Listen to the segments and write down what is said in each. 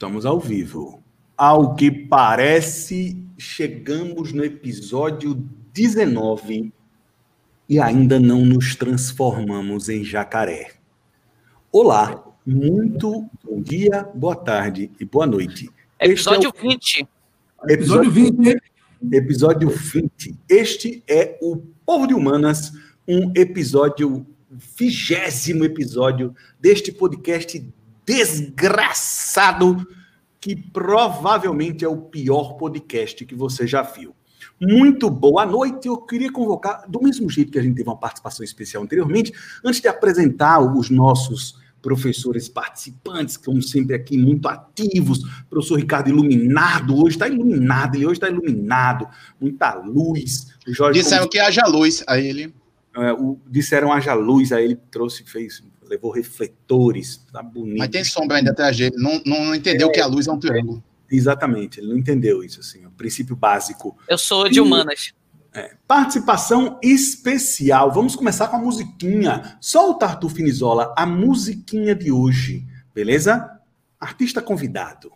Estamos ao vivo. Ao que parece, chegamos no episódio 19 e ainda não nos transformamos em jacaré. Olá, muito bom dia, boa tarde e boa noite. Episódio é o... 20. Episódio 20. Episódio 20. Este é o Povo de Humanas, um episódio, vigésimo episódio deste podcast desgraçado que provavelmente é o pior podcast que você já viu. Muito boa noite. Eu queria convocar, do mesmo jeito que a gente teve uma participação especial anteriormente, antes de apresentar os nossos professores participantes, que como sempre aqui muito ativos, professor Ricardo iluminado, hoje está iluminado, ele hoje está iluminado, muita luz. O Jorge Disseram que haja luz a ele. É, o, disseram haja luz, aí ele trouxe, fez levou refletores, tá bonito. Mas tem sombra ainda atrás dele, não, não entendeu é, que a luz é um triângulo. Exatamente, ele não entendeu isso, assim, o princípio básico. Eu sou de humanas. É, participação especial. Vamos começar com a musiquinha. Solta, Arthur Finizola, a musiquinha de hoje, beleza? Artista convidado.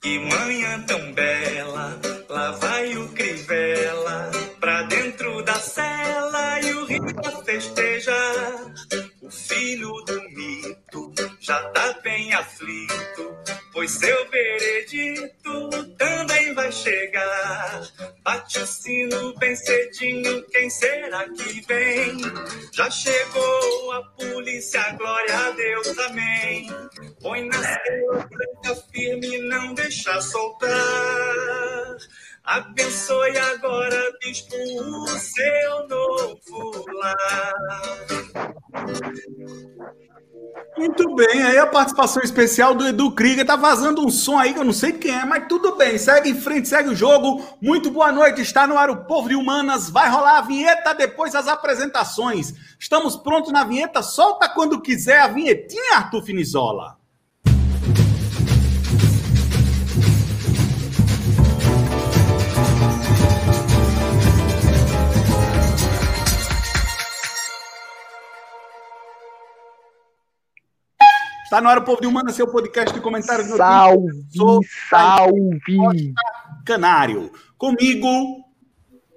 Que manhã tão bela, já tá bem aflito, pois seu veredito também vai chegar. Bate o sino bem cedinho, quem será que vem? Já chegou a polícia, glória a Deus, amém. Põe na cela firme, não deixa soltar. Abençoe agora, bispo, o seu novo lar. Muito bem, aí a participação especial do Edu Krieger tá vazando um som aí que eu não sei quem é, mas tudo bem, segue em frente, segue o jogo. Muito boa noite, está no ar o Povo de Humanas, vai rolar a vinheta depois das apresentações. Estamos prontos na vinheta, solta quando quiser a vinhetinha, Arthur Finizola. Está no ar o Povo de Humana, seu podcast de comentários. Salve, salve! Canário. Comigo,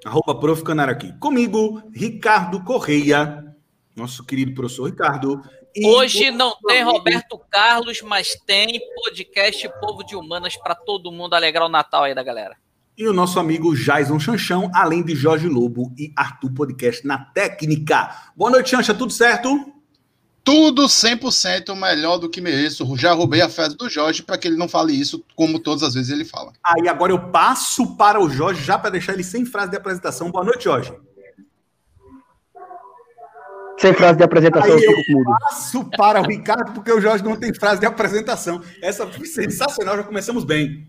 arroba prof. Canário aqui. Comigo, Ricardo Correia, nosso querido professor Ricardo. Hoje não tem Roberto Carlos, mas tem podcast Povo de Humanas para todo mundo alegrar o Natal aí da galera. E o nosso amigo Jason Chanchão, além de Jorge Lobo e Arthur Podcast na técnica. Boa noite, Chancha, tudo certo? Tudo 100% melhor do que mereço. Já roubei a frase do Jorge para que ele não fale isso como todas as vezes ele fala. Aí agora eu passo para o Jorge já para deixar ele sem frase de apresentação. Boa noite, Jorge. Sem frase de apresentação, Aí eu fico mudo. Passo para o Ricardo porque o Jorge não tem frase de apresentação. Essa foi sensacional, já começamos bem.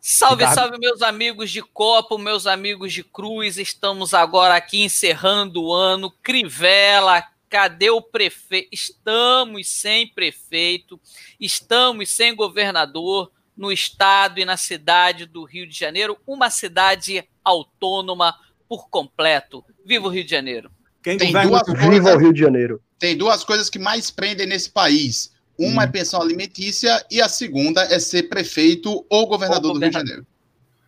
Salve, Ricardo. salve, meus amigos de Copa, meus amigos de Cruz. Estamos agora aqui encerrando o ano. Crivella, Cadê o prefeito? Estamos sem prefeito, estamos sem governador no estado e na cidade do Rio de Janeiro, uma cidade autônoma por completo. Viva o Rio de Janeiro! Quem tem duas coisas, Viva o Rio de Janeiro! Tem duas coisas que mais prendem nesse país. Uma hum. é pensão alimentícia e a segunda é ser prefeito ou governador, ou governador. do Rio de Janeiro.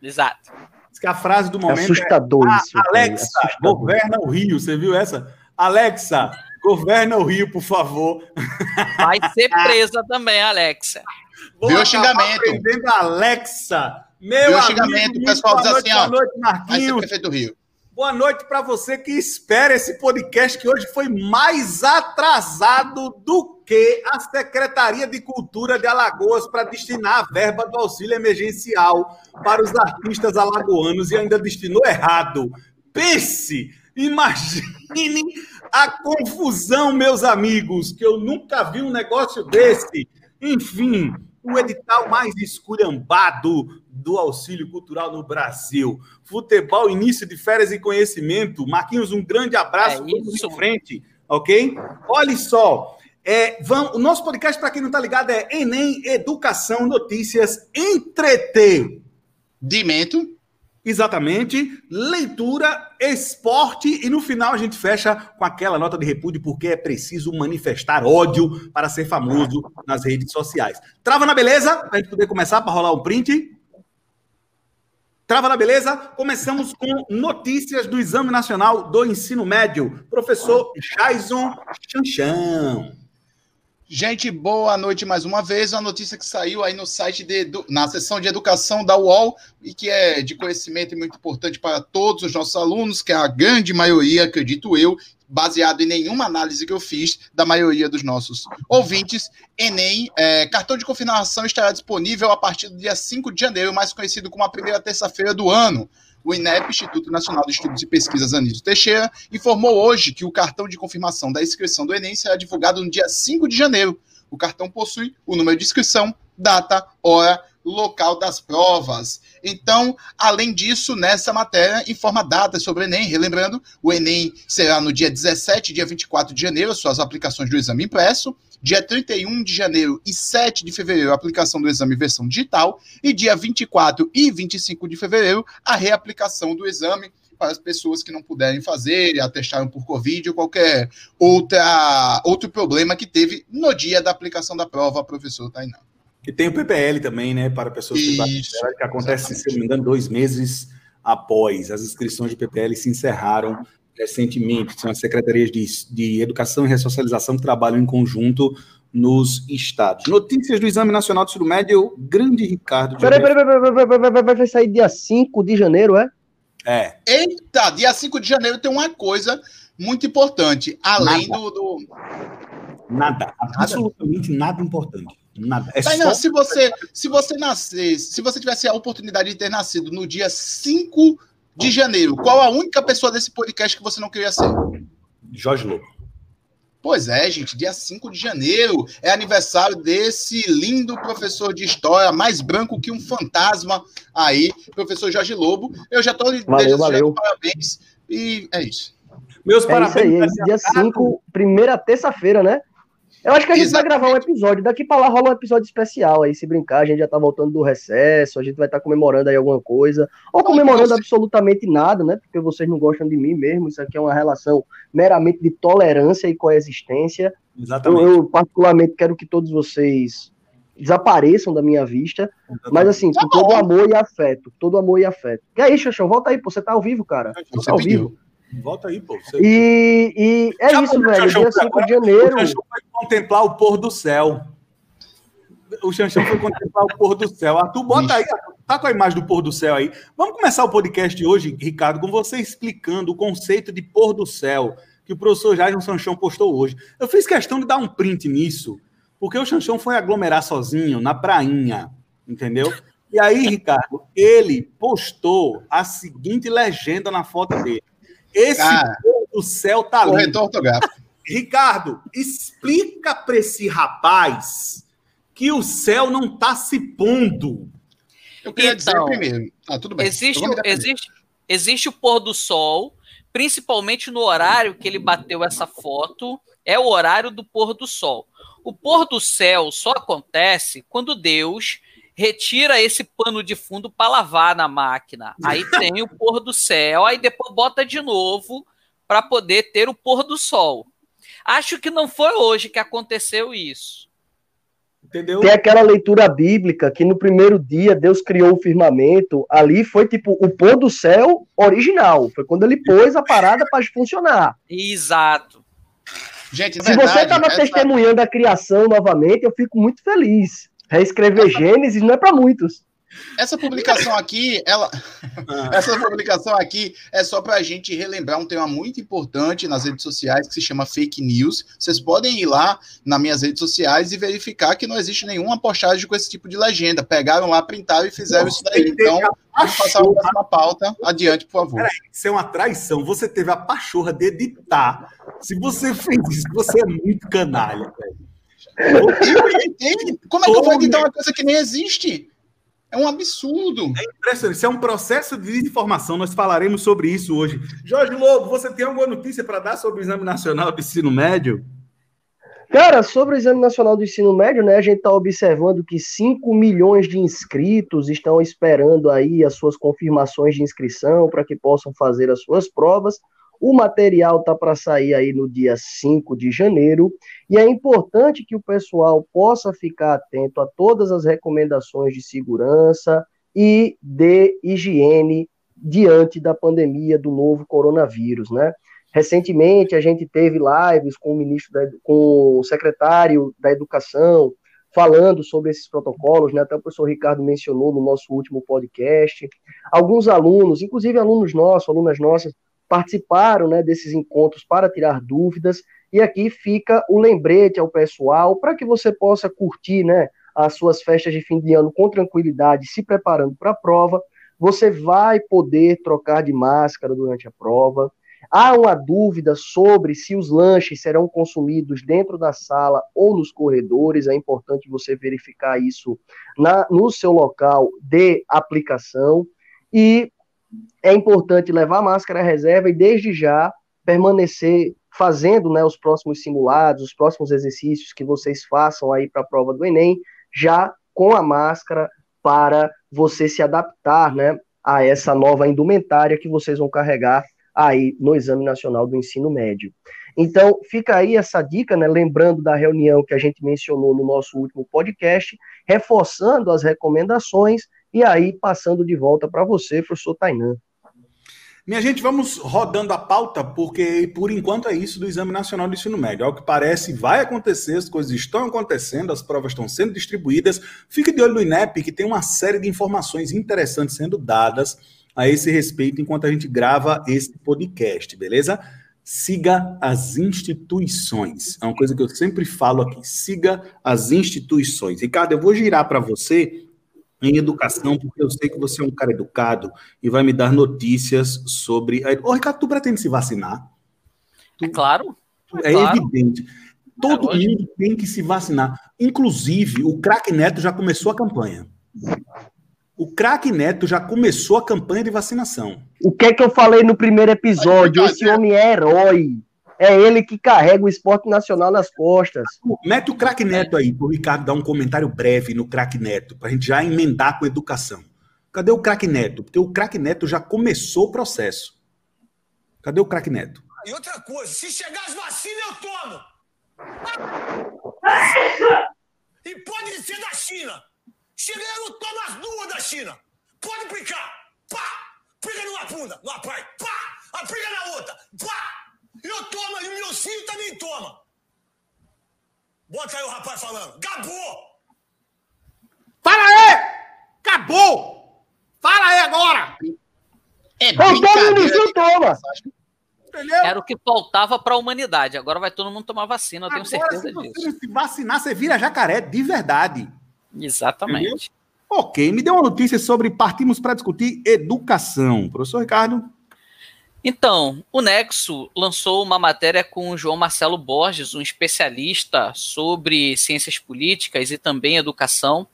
Exato. Diz que a frase do momento é assustador é, isso, Alexa, assustador. governa o Rio. Você viu essa? Alexa, Governa o Rio, por favor. Vai ser presa também, Alexa. Vou Viu o xingamento. Aprendendo Alexa. Meu Viu o xingamento. O pessoal diz assim, ó. Boa noite, Marquinhos. Vai prefeito do Rio. Boa noite para você que espera esse podcast que hoje foi mais atrasado do que a Secretaria de Cultura de Alagoas para destinar a verba do auxílio emergencial para os artistas alagoanos e ainda destinou errado. Pense, imagine a confusão, meus amigos, que eu nunca vi um negócio desse. Enfim, o edital mais esculhambado do auxílio cultural no Brasil. Futebol, início de férias e conhecimento. Marquinhos, um grande abraço. É isso. frente, ok? Olha só. É, vamos, o nosso podcast, para quem não está ligado, é Enem Educação Notícias Entreter. Dimento. Exatamente. Leitura, esporte e no final a gente fecha com aquela nota de repúdio porque é preciso manifestar ódio para ser famoso nas redes sociais. Trava na beleza, para a gente poder começar para rolar um print. Trava na beleza? Começamos com notícias do Exame Nacional do Ensino Médio. Professor Jason Chanchão. Gente, boa noite mais uma vez. Uma notícia que saiu aí no site de, na seção de educação da UOL e que é de conhecimento e muito importante para todos os nossos alunos, que é a grande maioria, acredito eu, baseado em nenhuma análise que eu fiz da maioria dos nossos ouvintes. Enem, é, cartão de confirmação estará disponível a partir do dia 5 de janeiro, mais conhecido como a primeira terça-feira do ano o INEP, Instituto Nacional de Estudos e Pesquisas Anísio Teixeira, informou hoje que o cartão de confirmação da inscrição do Enem será divulgado no dia 5 de janeiro. O cartão possui o número de inscrição, data, hora, local das provas. Então, além disso, nessa matéria informa datas sobre o Enem. Relembrando, o Enem será no dia 17 e dia 24 de janeiro, suas aplicações do exame impresso. Dia 31 de janeiro e 7 de fevereiro, a aplicação do exame versão digital. E dia 24 e 25 de fevereiro, a reaplicação do exame para as pessoas que não puderem fazer, atestaram por Covid ou qualquer outra, outro problema que teve no dia da aplicação da prova, professor Tainá. E tem o PPL também, né, para pessoas que, que acontece, exatamente. se não me engano, dois meses após as inscrições de PPL se encerraram recentemente. São as secretarias de, de Educação e Ressocialização que trabalham em conjunto nos estados. Notícias do Exame Nacional de Ensino Médio, grande Ricardo. Peraí, peraí, peraí, peraí, vai, vai sair dia 5 de janeiro, é? É. Eita, dia 5 de janeiro tem uma coisa muito importante, além nada. do, do. Nada, absolutamente nada importante. Nada. É só... se você se você nascesse, se você tivesse a oportunidade de ter nascido no dia 5 de janeiro, qual a única pessoa desse podcast que você não queria ser? Jorge Lobo. Pois é, gente, dia 5 de janeiro é aniversário desse lindo professor de história, mais branco que um fantasma aí, professor Jorge Lobo. Eu já estou lhe desejando parabéns e é isso. Meus é parabéns. Isso aí, dia 5, primeira terça-feira, né? Eu acho que a gente Exatamente. vai gravar um episódio. Daqui para lá rola um episódio especial aí, se brincar. A gente já tá voltando do recesso, a gente vai estar tá comemorando aí alguma coisa. Ou comemorando absolutamente nada, né? Porque vocês não gostam de mim mesmo. Isso aqui é uma relação meramente de tolerância e coexistência. Exatamente. Eu, eu particularmente, quero que todos vocês desapareçam da minha vista. Exatamente. Mas assim, com todo amor e afeto. Todo amor e afeto. E aí, Xaxão, volta aí, pô. Você tá ao vivo, cara. Você tá ao vivo. Volta aí, pô. Você... E, e é Já isso, velho. Dia 5 de janeiro. O Xanxão foi contemplar o pôr do céu. O Xanxão foi contemplar o pôr do céu. Arthur, bota aí, tá com a imagem do pôr do céu aí. Vamos começar o podcast hoje, Ricardo, com você explicando o conceito de pôr do céu que o professor Jair Sanchão postou hoje. Eu fiz questão de dar um print nisso, porque o Sanchão foi aglomerar sozinho na prainha, entendeu? E aí, Ricardo, ele postou a seguinte legenda na foto dele. Esse ah, do céu tá lindo. Corretor ortográfico. Ricardo, explica para esse rapaz que o céu não está se pondo. Eu queria então, dizer primeiro. Ah, tudo bem. Existe, existe, existe o pôr do sol, principalmente no horário que ele bateu essa foto, é o horário do pôr do sol. O pôr do céu só acontece quando Deus retira esse pano de fundo para lavar na máquina. Aí tem o pôr do céu, aí depois bota de novo para poder ter o pôr do sol. Acho que não foi hoje que aconteceu isso. Entendeu? Tem aquela leitura bíblica que no primeiro dia Deus criou o firmamento, ali foi tipo o pôr do céu original, foi quando ele pôs a parada para funcionar. Exato. Gente, Se verdade, você estava essa... testemunhando a criação novamente, eu fico muito feliz. Reescrever Gênesis não é para muitos. Essa publicação aqui, ela, essa publicação aqui é só para a gente relembrar um tema muito importante nas redes sociais que se chama fake news. Vocês podem ir lá nas minhas redes sociais e verificar que não existe nenhuma postagem com esse tipo de legenda. Pegaram lá, printaram e fizeram Nossa, isso daí. Então, vamos passar a próxima pauta. Adiante, por favor. Peraí, isso é uma traição. Você teve a pachorra de editar. Se você fez isso, você é muito canalha, velho. Como é que eu vou editar uma coisa que nem existe? É um absurdo. É impressionante. Isso é um processo de desinformação. Nós falaremos sobre isso hoje. Jorge Lobo, você tem alguma notícia para dar sobre o Exame Nacional de Ensino Médio? Cara, sobre o Exame Nacional do Ensino Médio, né, a gente está observando que 5 milhões de inscritos estão esperando aí as suas confirmações de inscrição para que possam fazer as suas provas. O material está para sair aí no dia 5 de janeiro, e é importante que o pessoal possa ficar atento a todas as recomendações de segurança e de higiene diante da pandemia do novo coronavírus, né? Recentemente a gente teve lives com o ministro da, com o secretário da Educação falando sobre esses protocolos, né? Até o professor Ricardo mencionou no nosso último podcast. Alguns alunos, inclusive alunos nossos, alunas nossas, participaram, né, desses encontros para tirar dúvidas. E aqui fica o lembrete ao pessoal para que você possa curtir, né, as suas festas de fim de ano com tranquilidade, se preparando para a prova. Você vai poder trocar de máscara durante a prova. Há uma dúvida sobre se os lanches serão consumidos dentro da sala ou nos corredores. É importante você verificar isso na, no seu local de aplicação. E é importante levar máscara reserva e, desde já, permanecer fazendo né, os próximos simulados, os próximos exercícios que vocês façam aí para a prova do Enem, já com a máscara para você se adaptar né, a essa nova indumentária que vocês vão carregar aí no Exame Nacional do Ensino Médio. Então, fica aí essa dica, né, lembrando da reunião que a gente mencionou no nosso último podcast, reforçando as recomendações e aí passando de volta para você, professor Tainan. Minha gente, vamos rodando a pauta, porque por enquanto é isso do Exame Nacional do Ensino Médio. Ao que parece, vai acontecer, as coisas estão acontecendo, as provas estão sendo distribuídas. Fique de olho no INEP, que tem uma série de informações interessantes sendo dadas a esse respeito enquanto a gente grava esse podcast, beleza? Siga as instituições. É uma coisa que eu sempre falo aqui. Siga as instituições. Ricardo, eu vou girar para você em educação, porque eu sei que você é um cara educado e vai me dar notícias sobre. Ô, Ricardo, tu pretende se vacinar? Tu... É claro. É, claro. evidente. Todo é mundo tem que se vacinar. Inclusive, o craque Neto já começou a campanha. O craque Neto já começou a campanha de vacinação. O que é que eu falei no primeiro episódio? Esse homem é herói. É ele que carrega o esporte nacional nas costas. Mete o craque Neto aí, para o Ricardo dar um comentário breve no craque Neto, para a gente já emendar com educação. Cadê o craque Neto? Porque o craque Neto já começou o processo. Cadê o craque Neto? E outra coisa, se chegar as vacinas, eu tomo. E pode ser da China. Chega eu tomo as duas da China. Pode picar. Pá! Pica numa bunda, numa pai. Pá! Aplica na outra. Pá! Eu tomo e o meu filho também toma. Bota aí o rapaz falando. Acabou! Fala aí! Acabou! Fala aí agora! É eu e toma. Entendeu? Era o que faltava para a humanidade. Agora vai todo mundo tomar vacina, eu tenho Agora, certeza se disso. Se vacinar, você vira jacaré de verdade. Exatamente. Entendeu? Ok, me deu uma notícia sobre partimos para discutir educação. Professor Ricardo. Então, o Nexo lançou uma matéria com o João Marcelo Borges, um especialista sobre ciências políticas e também educação.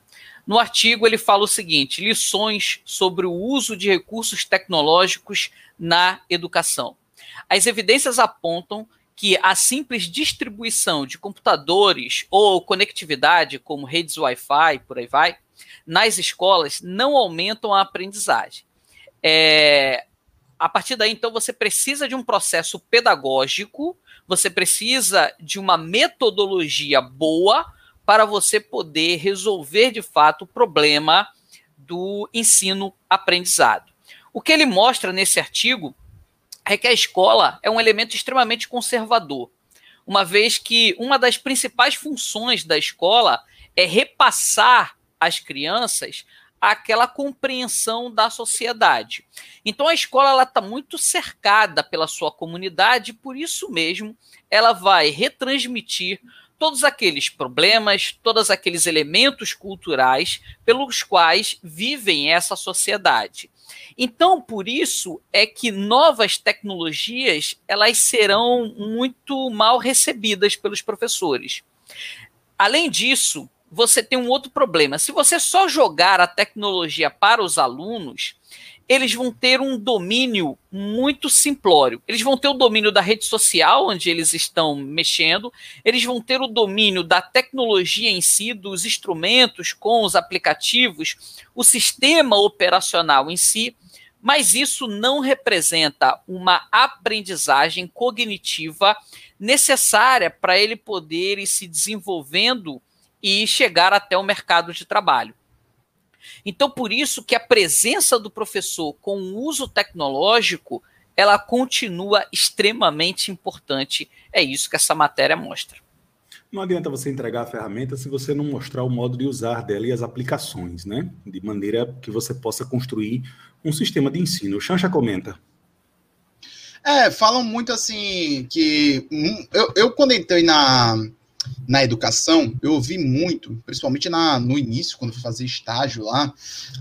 No artigo, ele fala o seguinte: lições sobre o uso de recursos tecnológicos na educação. As evidências apontam que a simples distribuição de computadores ou conectividade, como redes Wi-Fi, por aí vai, nas escolas não aumentam a aprendizagem. É, a partir daí, então, você precisa de um processo pedagógico, você precisa de uma metodologia boa para você poder resolver de fato o problema do ensino-aprendizado. O que ele mostra nesse artigo é que a escola é um elemento extremamente conservador, uma vez que uma das principais funções da escola é repassar às crianças aquela compreensão da sociedade. Então a escola está muito cercada pela sua comunidade, por isso mesmo ela vai retransmitir todos aqueles problemas, todos aqueles elementos culturais pelos quais vivem essa sociedade. Então, por isso é que novas tecnologias elas serão muito mal recebidas pelos professores. Além disso, você tem um outro problema. Se você só jogar a tecnologia para os alunos, eles vão ter um domínio muito simplório. Eles vão ter o domínio da rede social, onde eles estão mexendo, eles vão ter o domínio da tecnologia em si, dos instrumentos com os aplicativos, o sistema operacional em si, mas isso não representa uma aprendizagem cognitiva necessária para ele poder ir se desenvolvendo e chegar até o mercado de trabalho. Então, por isso que a presença do professor com o uso tecnológico, ela continua extremamente importante. É isso que essa matéria mostra. Não adianta você entregar a ferramenta se você não mostrar o modo de usar dela e as aplicações, né? De maneira que você possa construir um sistema de ensino. O Xancha comenta. É, falam muito assim que. Hum, eu, eu quando entrei na, na educação, eu ouvi muito, principalmente na, no início, quando fui fazer estágio lá,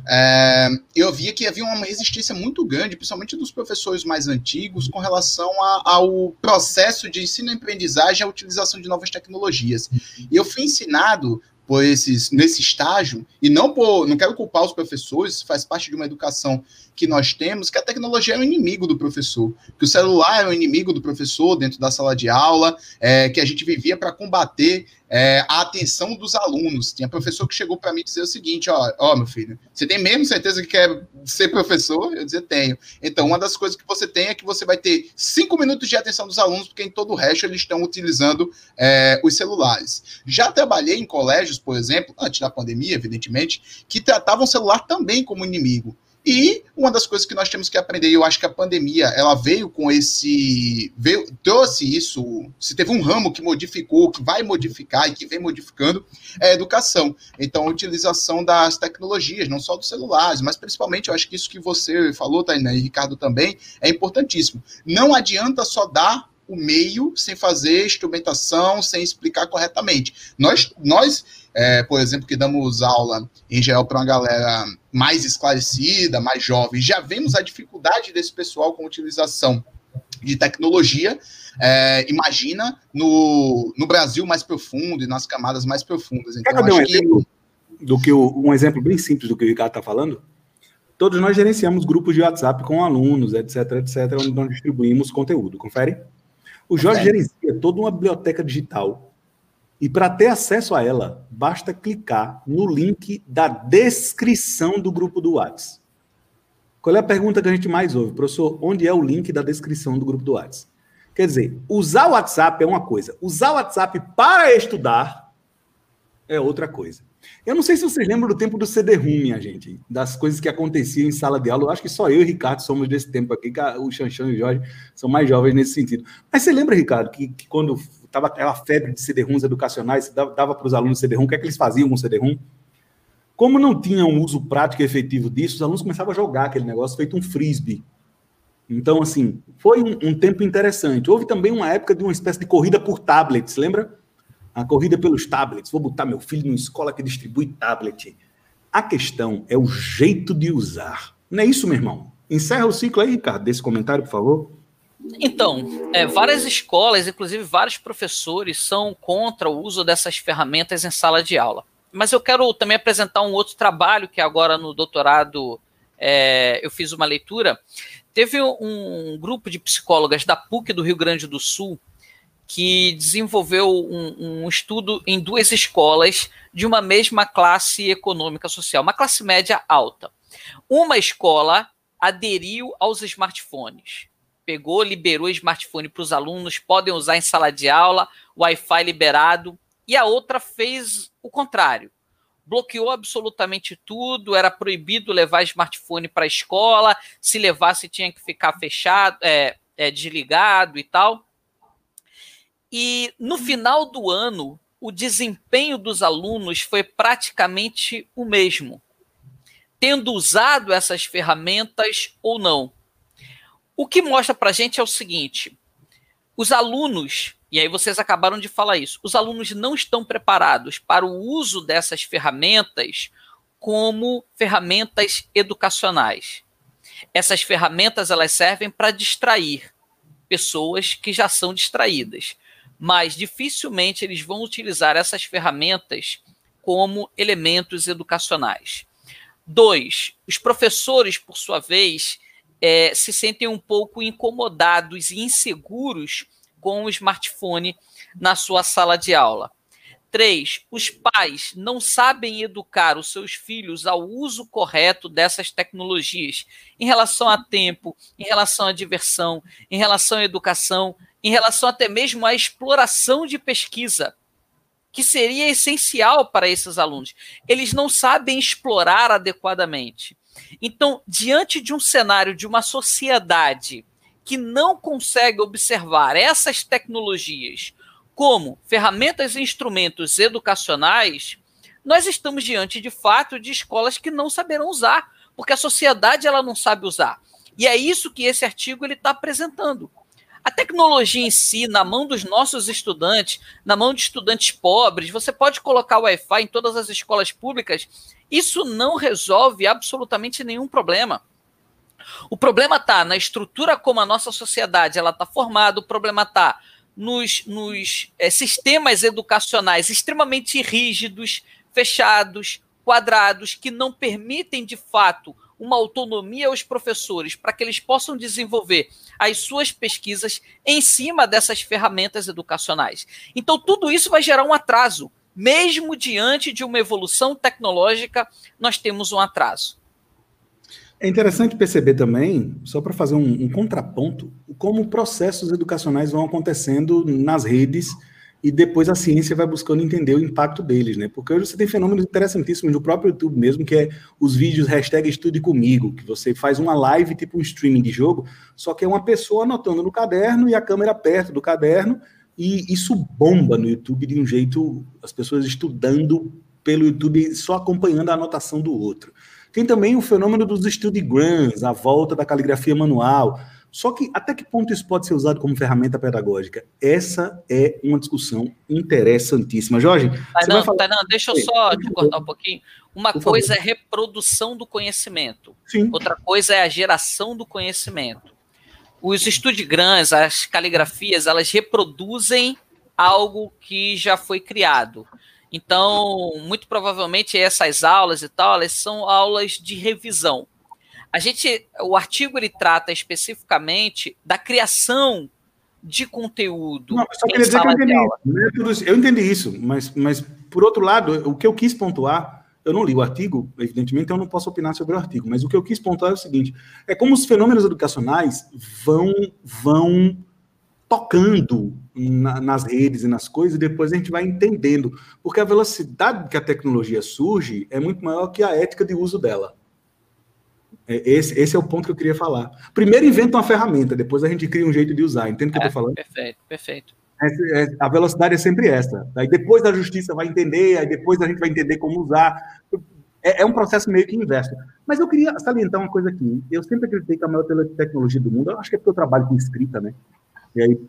é, eu via que havia uma resistência muito grande, principalmente dos professores mais antigos, com relação a, ao processo de ensino e aprendizagem e a utilização de novas tecnologias. E eu fui ensinado por esses, nesse estágio, e não por, não quero culpar os professores, faz parte de uma educação que nós temos, que a tecnologia é o inimigo do professor, que o celular é o inimigo do professor dentro da sala de aula, é, que a gente vivia para combater é, a atenção dos alunos. Tinha professor que chegou para mim dizer o seguinte: ó, ó, meu filho, você tem mesmo certeza que quer ser professor? Eu dizia, tenho. Então, uma das coisas que você tem é que você vai ter cinco minutos de atenção dos alunos, porque em todo o resto eles estão utilizando é, os celulares. Já trabalhei em colégios, por exemplo, antes da pandemia, evidentemente, que tratavam o celular também como inimigo. E uma das coisas que nós temos que aprender, eu acho que a pandemia ela veio com esse. Veio, trouxe isso. Se teve um ramo que modificou, que vai modificar e que vem modificando, é a educação. Então, a utilização das tecnologias, não só dos celulares, mas principalmente, eu acho que isso que você falou, Tainá, e Ricardo também, é importantíssimo. Não adianta só dar o meio sem fazer instrumentação, sem explicar corretamente. Nós, nós é, por exemplo, que damos aula em geral para uma galera mais esclarecida, mais jovem, já vemos a dificuldade desse pessoal com a utilização de tecnologia. É, imagina no, no Brasil mais profundo e nas camadas mais profundas. Então, Quer um exemplo do que o, um exemplo bem simples do que o Ricardo está falando? Todos nós gerenciamos grupos de WhatsApp com alunos, etc, etc, onde nós distribuímos conteúdo. Confere? O Jorge gerencia toda uma biblioteca digital e para ter acesso a ela, basta clicar no link da descrição do grupo do WhatsApp. Qual é a pergunta que a gente mais ouve? Professor, onde é o link da descrição do grupo do WhatsApp? Quer dizer, usar o WhatsApp é uma coisa, usar o WhatsApp para estudar é outra coisa. Eu não sei se vocês lembram do tempo do CD-ROM, minha gente, das coisas que aconteciam em sala de aula. Eu acho que só eu e Ricardo somos desse tempo aqui, que o Xanxão e o Jorge são mais jovens nesse sentido. Mas você lembra, Ricardo, que, que quando estava aquela febre de CD-ROMs educacionais, dava, para os alunos CD-ROM, o que é que eles faziam com CD-ROM? Como não tinham um uso prático e efetivo disso, os alunos começavam a jogar aquele negócio feito um frisbee. Então, assim, foi um, um tempo interessante. Houve também uma época de uma espécie de corrida por tablets, lembra? A corrida pelos tablets. Vou botar meu filho numa escola que distribui tablet. A questão é o jeito de usar. Não é isso, meu irmão? Encerra o ciclo aí, Ricardo, desse comentário, por favor. Então, é, várias escolas, inclusive vários professores, são contra o uso dessas ferramentas em sala de aula. Mas eu quero também apresentar um outro trabalho que agora no doutorado é, eu fiz uma leitura. Teve um grupo de psicólogas da PUC do Rio Grande do Sul que desenvolveu um, um, estudo em duas escolas de uma mesma classe econômica social, uma classe média alta. Uma escola aderiu aos smartphones, pegou, liberou o smartphone para os alunos, podem usar em sala de aula, Wi-Fi liberado, e a outra fez o contrário. Bloqueou absolutamente tudo, era proibido levar smartphone para a escola, se levasse tinha que ficar fechado, é, é, desligado e tal. E no final do ano, o desempenho dos alunos foi praticamente o mesmo, tendo usado essas ferramentas ou não. O que mostra para a gente é o seguinte: os alunos, e aí vocês acabaram de falar isso, os alunos não estão preparados para o uso dessas ferramentas como ferramentas educacionais. Essas ferramentas elas servem para distrair pessoas que já são distraídas mas dificilmente eles vão utilizar essas ferramentas como elementos educacionais. Dois, os professores, por sua vez, é, se sentem um pouco incomodados e inseguros com o smartphone na sua sala de aula. Três, os pais não sabem educar os seus filhos ao uso correto dessas tecnologias em relação a tempo, em relação à diversão, em relação à educação, em relação até mesmo à exploração de pesquisa, que seria essencial para esses alunos. Eles não sabem explorar adequadamente. Então, diante de um cenário de uma sociedade que não consegue observar essas tecnologias como ferramentas e instrumentos educacionais, nós estamos diante de fato de escolas que não saberão usar, porque a sociedade ela não sabe usar. E é isso que esse artigo ele está apresentando. A tecnologia em si, na mão dos nossos estudantes, na mão de estudantes pobres, você pode colocar Wi-Fi em todas as escolas públicas, isso não resolve absolutamente nenhum problema. O problema está na estrutura como a nossa sociedade ela está formada, o problema está nos, nos é, sistemas educacionais extremamente rígidos, fechados, quadrados, que não permitem de fato uma autonomia aos professores para que eles possam desenvolver as suas pesquisas em cima dessas ferramentas educacionais. Então, tudo isso vai gerar um atraso. Mesmo diante de uma evolução tecnológica, nós temos um atraso. É interessante perceber também, só para fazer um, um, contraponto, como processos educacionais vão acontecendo nas redes e depois a ciência vai buscando entender o impacto deles, né? Porque hoje você tem fenômenos interessantíssimos no próprio YouTube mesmo, que é os vídeos hashtag estude comigo, que você faz uma live, tipo um streaming de jogo, só que é uma pessoa anotando no caderno e a câmera perto do caderno, e isso bomba no YouTube de um jeito, as pessoas estudando pelo YouTube, só acompanhando a anotação do outro. Tem também o fenômeno dos studygrams, a volta da caligrafia manual. Só que até que ponto isso pode ser usado como ferramenta pedagógica? Essa é uma discussão interessantíssima. Jorge, Tainan, falar... Tainan, deixa eu só te cortar um pouquinho. Uma Por coisa favor. é reprodução do conhecimento. Sim. Outra coisa é a geração do conhecimento. Os studygrams, as caligrafias, elas reproduzem algo que já foi criado. Então, muito provavelmente essas aulas e tal, elas são aulas de revisão. A gente, o artigo ele trata especificamente da criação de conteúdo. Não, só queria dizer que eu entendi, eu entendi isso, mas, mas por outro lado, o que eu quis pontuar, eu não li o artigo, evidentemente, então eu não posso opinar sobre o artigo, mas o que eu quis pontuar é o seguinte: é como os fenômenos educacionais vão vão tocando na, nas redes e nas coisas, e depois a gente vai entendendo. Porque a velocidade que a tecnologia surge é muito maior que a ética de uso dela. É, esse, esse é o ponto que eu queria falar. Primeiro inventa uma ferramenta, depois a gente cria um jeito de usar. Entende o que é, eu estou falando? Perfeito, perfeito. É, a velocidade é sempre essa. Aí depois a justiça vai entender, aí depois a gente vai entender como usar. É, é, um processo meio que inverso. Mas eu queria salientar uma coisa aqui. Eu sempre acreditei que a maior tecnologia do mundo, eu acho que é porque eu trabalho com escrita, né? E aí,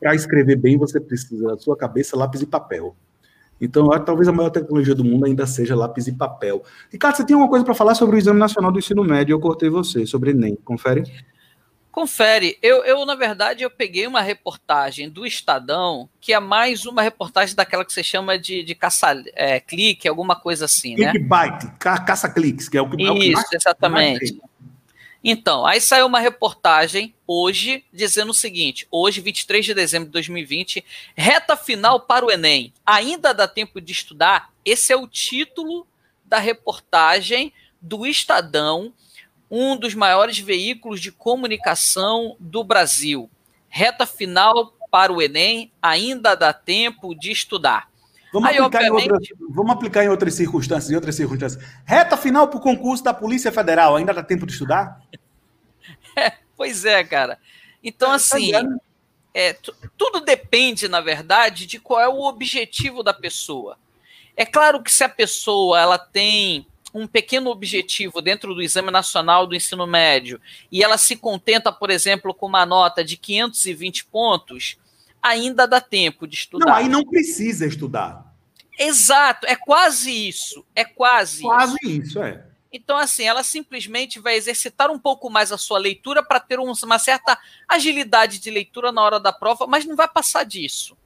para escrever bem, você precisa da sua cabeça, lápis e papel. Então, talvez a maior tecnologia do mundo ainda seja lápis e papel. Ricardo, você tem alguma coisa para falar sobre o Exame Nacional do Ensino Médio? Eu cortei você, sobre Enem. Confere? Confere. Eu, eu, na verdade, eu peguei uma reportagem do Estadão, que é mais uma reportagem daquela que você chama de, de caça-clique, é, alguma coisa assim, né? Clickbait, caça-cliques, que é o que Isso, é o que mais, exatamente. Mais então, aí saiu uma reportagem hoje dizendo o seguinte: hoje, 23 de dezembro de 2020, reta final para o Enem. Ainda dá tempo de estudar? Esse é o título da reportagem do Estadão, um dos maiores veículos de comunicação do Brasil. Reta final para o Enem, ainda dá tempo de estudar. Vamos, Aí, aplicar obviamente... outras, vamos aplicar em outras circunstâncias, em outras circunstâncias. Reta final para o concurso da Polícia Federal, ainda dá tempo de estudar? É, pois é, cara. Então, tá assim, é, tudo depende, na verdade, de qual é o objetivo da pessoa. É claro que se a pessoa ela tem um pequeno objetivo dentro do Exame Nacional do Ensino Médio e ela se contenta, por exemplo, com uma nota de 520 pontos, ainda dá tempo de estudar. Não, aí não precisa estudar. Exato, é quase isso. É quase, quase isso. isso, é. Então, assim, ela simplesmente vai exercitar um pouco mais a sua leitura para ter uma certa agilidade de leitura na hora da prova, mas não vai passar disso.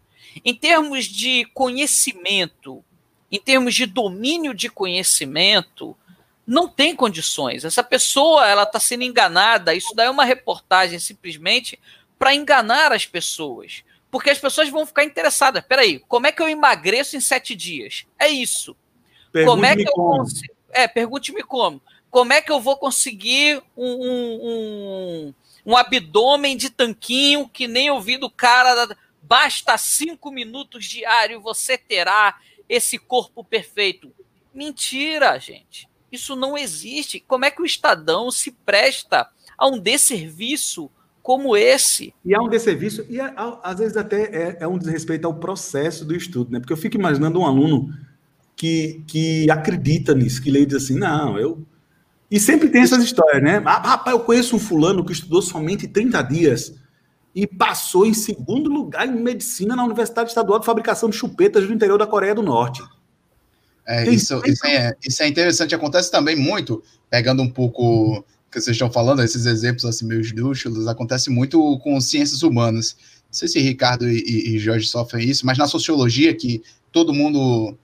Em termos de conhecimento, em termos de domínio de conhecimento, não tem condições. Essa pessoa ela está sendo enganada. Isso daí é uma reportagem simplesmente para enganar as pessoas. Porque as pessoas vão ficar interessadas. Peraí, como é que eu emagreço em sete dias? É isso. como é que eu consigo? É, pergunte-me como. Como é que eu vou conseguir um, um, um, um abdômen de tanquinho que nem eu vi do cara? Basta cinco minutos diário você terá esse corpo perfeito. Mentira, gente. Isso não existe. Como é que o Estadão se presta a um desserviço como esse? E é um desserviço, e é, às vezes até é, é, um desrespeito ao processo do estudo, né? Porque eu fico imaginando um aluno que, que acredita nisso, que lê e diz assim, não, eu... E sempre tem essas histórias, né? Ah, rapaz, eu conheço um fulano que estudou somente 30 dias e passou em segundo lugar em medicina na Universidade Estadual de Fabricação de Chupetas do interior da Coreia do Norte. É, isso, isso, é, isso é interessante, acontece também muito, pegando um pouco que vocês estão falando, esses exemplos assim meio esdrúxulos, acontece muito com ciências humanas. Não sei se Ricardo e, e, Jorge sofrem isso, mas na sociologia, que todo mundo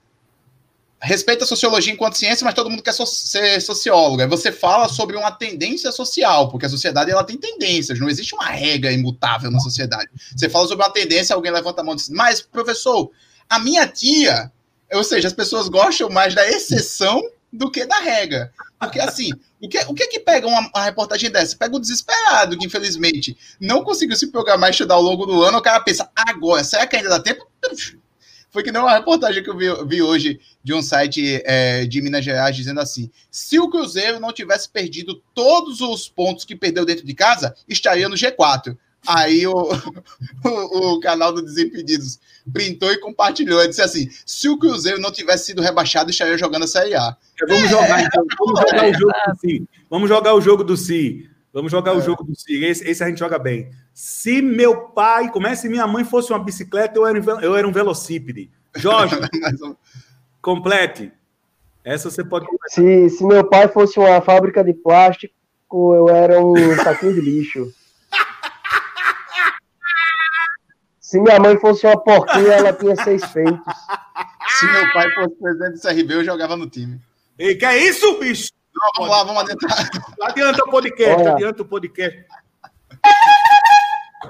respeita a sociologia enquanto ciência, mas todo mundo quer so ser sociólogo. Aí você fala sobre uma tendência social, porque a sociedade ela tem tendências, não existe uma regra imutável na sociedade. Você fala sobre uma tendência, alguém levanta a mão e diz, mas, professor, a minha tia ou seja, as pessoas gostam mais da exceção do que da regra. Porque, assim, o que, o que que pega uma, uma reportagem dessa? Pega o desesperado, que infelizmente não conseguiu se programar e estudar ao longo do ano, o cara pensa, agora, será que ainda dá tempo? Foi que nem uma reportagem que eu vi, vi hoje de um site é, de Minas Gerais dizendo assim: se o Cruzeiro não tivesse perdido todos os pontos que perdeu dentro de casa, estaria no G4. Aí o, o, o, canal do Desimpedidos printou e compartilhou. Ele disse assim: se o Cruzeiro não tivesse sido rebaixado, estaria jogando a Série A. Vamos jogar, então. Vamos jogar o jogo do Si. Vamos jogar o jogo do Si. Vamos jogar é. o jogo do Si. Esse, esse, a gente joga bem. Se meu pai, como é se minha mãe fosse uma bicicleta, eu era, eu era um velocípede. Jorge, complete. Essa você pode. Se, se meu pai fosse uma fábrica de plástico, eu era um saquinho de lixo. Se minha mãe fosse uma porquinha, ela tinha seis feitos. Se meu pai fosse presidente do CRB, eu jogava no time. Ei, que é isso, bicho? Não, vamos lá, vamos adentrar. Adianta o podcast, Olha. adianta o podcast.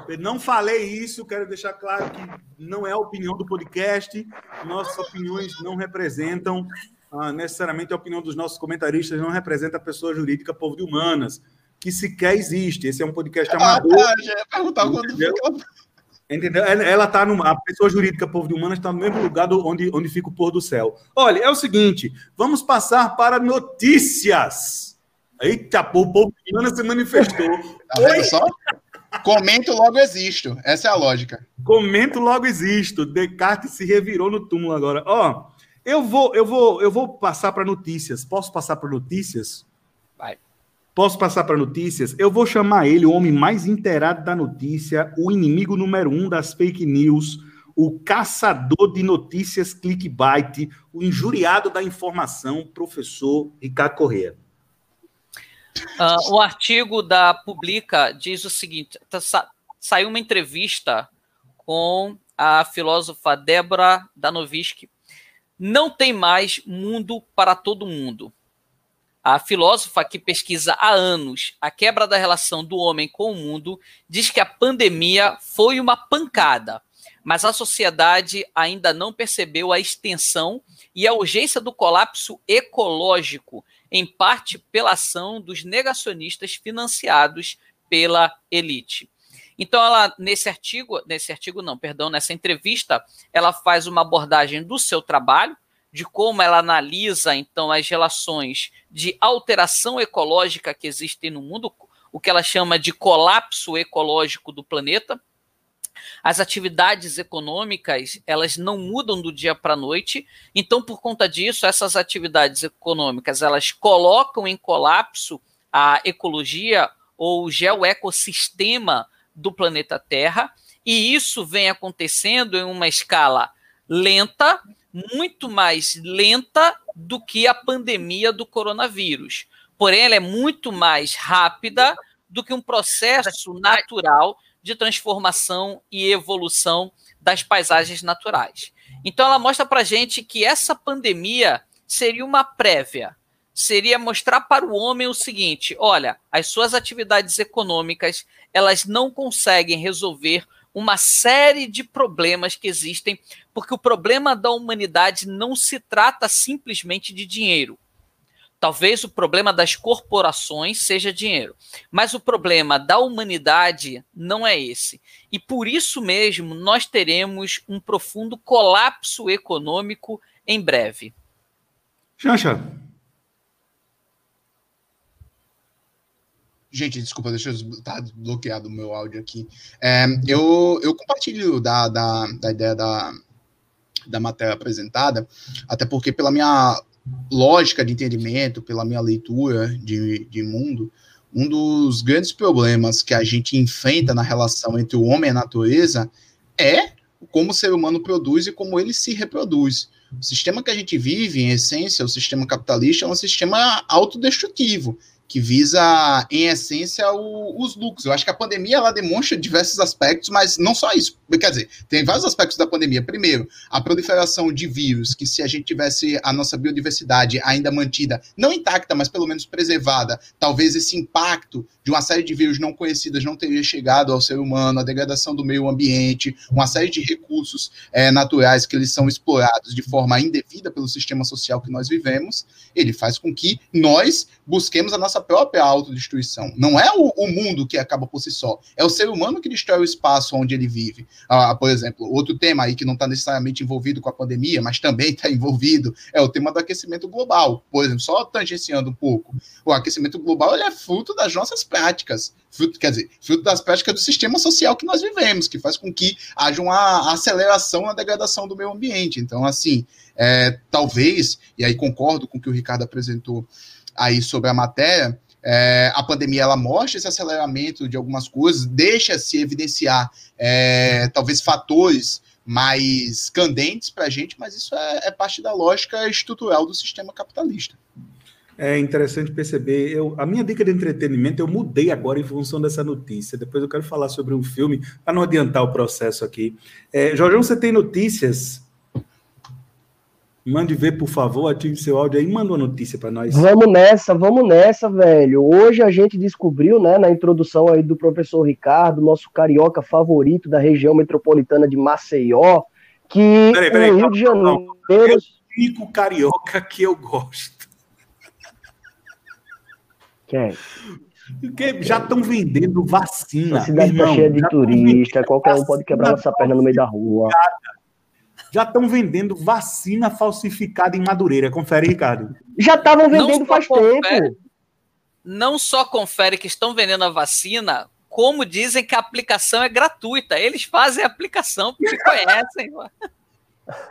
Eu não falei isso, quero deixar claro que não é a opinião do podcast, nossas opiniões não representam ah, necessariamente a opinião dos nossos comentaristas, não representa a pessoa jurídica povo de humanas, que sequer existe. Esse é um podcast ah, amador. Tá, já ia perguntar quando Entendeu? Ela está numa. A pessoa jurídica povo de humanas está no mesmo lugar do, onde, onde fica o pôr do céu. Olha, é o seguinte: vamos passar para notícias. Eita, o povo de humanas se manifestou. Tá vendo só? Comento logo existo. Essa é a lógica. Comento logo existo. Descartes se revirou no túmulo agora. Ó, eu vou, eu vou, eu vou passar para notícias. Posso passar para notícias? Posso passar para notícias? Eu vou chamar ele o homem mais inteirado da notícia, o inimigo número um das fake news, o caçador de notícias clickbait, o injuriado da informação, professor Ricardo Corrêa. Uh, o artigo da Publica diz o seguinte: tá, sa saiu uma entrevista com a filósofa Débora Danovisky. Não tem mais mundo para todo mundo. A filósofa que pesquisa há anos a quebra da relação do homem com o mundo diz que a pandemia foi uma pancada, mas a sociedade ainda não percebeu a extensão e a urgência do colapso ecológico, em parte pela ação dos negacionistas financiados pela elite. Então, ela, nesse artigo, nesse artigo não, perdão, nessa entrevista, ela faz uma abordagem do seu trabalho, de como ela analisa então as relações de alteração ecológica que existem no mundo, o que ela chama de colapso ecológico do planeta. As atividades econômicas, elas não mudam do dia para a noite, então por conta disso, essas atividades econômicas, elas colocam em colapso a ecologia ou o geoecossistema do planeta Terra, e isso vem acontecendo em uma escala lenta, muito mais lenta do que a pandemia do coronavírus. Porém, ela é muito mais rápida do que um processo natural de transformação e evolução das paisagens naturais. Então, ela mostra para gente que essa pandemia seria uma prévia, seria mostrar para o homem o seguinte: olha, as suas atividades econômicas elas não conseguem resolver uma série de problemas que existem, porque o problema da humanidade não se trata simplesmente de dinheiro. Talvez o problema das corporações seja dinheiro, mas o problema da humanidade não é esse. E por isso mesmo nós teremos um profundo colapso econômico em breve. Xanxa, Gente, desculpa, deixa eu tá bloqueado o meu áudio aqui. É, eu, eu compartilho da, da, da ideia da, da matéria apresentada, até porque, pela minha lógica de entendimento, pela minha leitura de, de mundo, um dos grandes problemas que a gente enfrenta na relação entre o homem e a natureza é como o ser humano produz e como ele se reproduz. O sistema que a gente vive, em essência, o sistema capitalista, é um sistema autodestrutivo que visa, em essência, o, os lucros. Eu acho que a pandemia ela demonstra diversos aspectos, mas não só isso. Quer dizer, tem vários aspectos da pandemia. Primeiro, a proliferação de vírus, que se a gente tivesse a nossa biodiversidade ainda mantida, não intacta, mas pelo menos preservada, talvez esse impacto de uma série de vírus não conhecidas não teria chegado ao ser humano, a degradação do meio ambiente, uma série de recursos é, naturais que eles são explorados de forma indevida pelo sistema social que nós vivemos, ele faz com que nós busquemos a nossa própria autodestruição. Não é o, o mundo que acaba por si só, é o ser humano que destrói o espaço onde ele vive. Ah, por exemplo, outro tema aí que não está necessariamente envolvido com a pandemia, mas também está envolvido, é o tema do aquecimento global. Por exemplo, só tangenciando um pouco. O aquecimento global ele é fruto das nossas práticas, fruto, quer dizer, fruto das práticas do sistema social que nós vivemos, que faz com que haja uma aceleração na degradação do meio ambiente. Então, assim, é, talvez, e aí concordo com o que o Ricardo apresentou aí sobre a matéria, é, a pandemia ela mostra esse aceleramento de algumas coisas, deixa se evidenciar é, talvez fatores mais candentes para a gente, mas isso é, é, parte da lógica estrutural do sistema capitalista. É interessante perceber. Eu, a minha dica de entretenimento eu mudei agora em função dessa notícia. Depois eu quero falar sobre um filme, para não adiantar o processo aqui. É, você tem notícias Mande ver, por favor, ative seu áudio aí e manda uma notícia para nós. Vamos nessa, vamos nessa, velho. Hoje a gente descobriu, né, na introdução aí do professor Ricardo, nosso carioca favorito da região metropolitana de Maceió, que peraí, peraí, Rio de Janeiro... É o único carioca que eu gosto. Quem? Porque já estão vendendo vacina. A cidade está cheia de turista, qualquer um pode quebrar essa perna no meio da rua já estão vendendo vacina falsificada em Madureira. Confere, Ricardo. Já estavam vendendo faz confere, tempo. Não só confere que estão vendendo a vacina, como dizem que a aplicação é gratuita. Eles fazem a aplicação porque conhecem.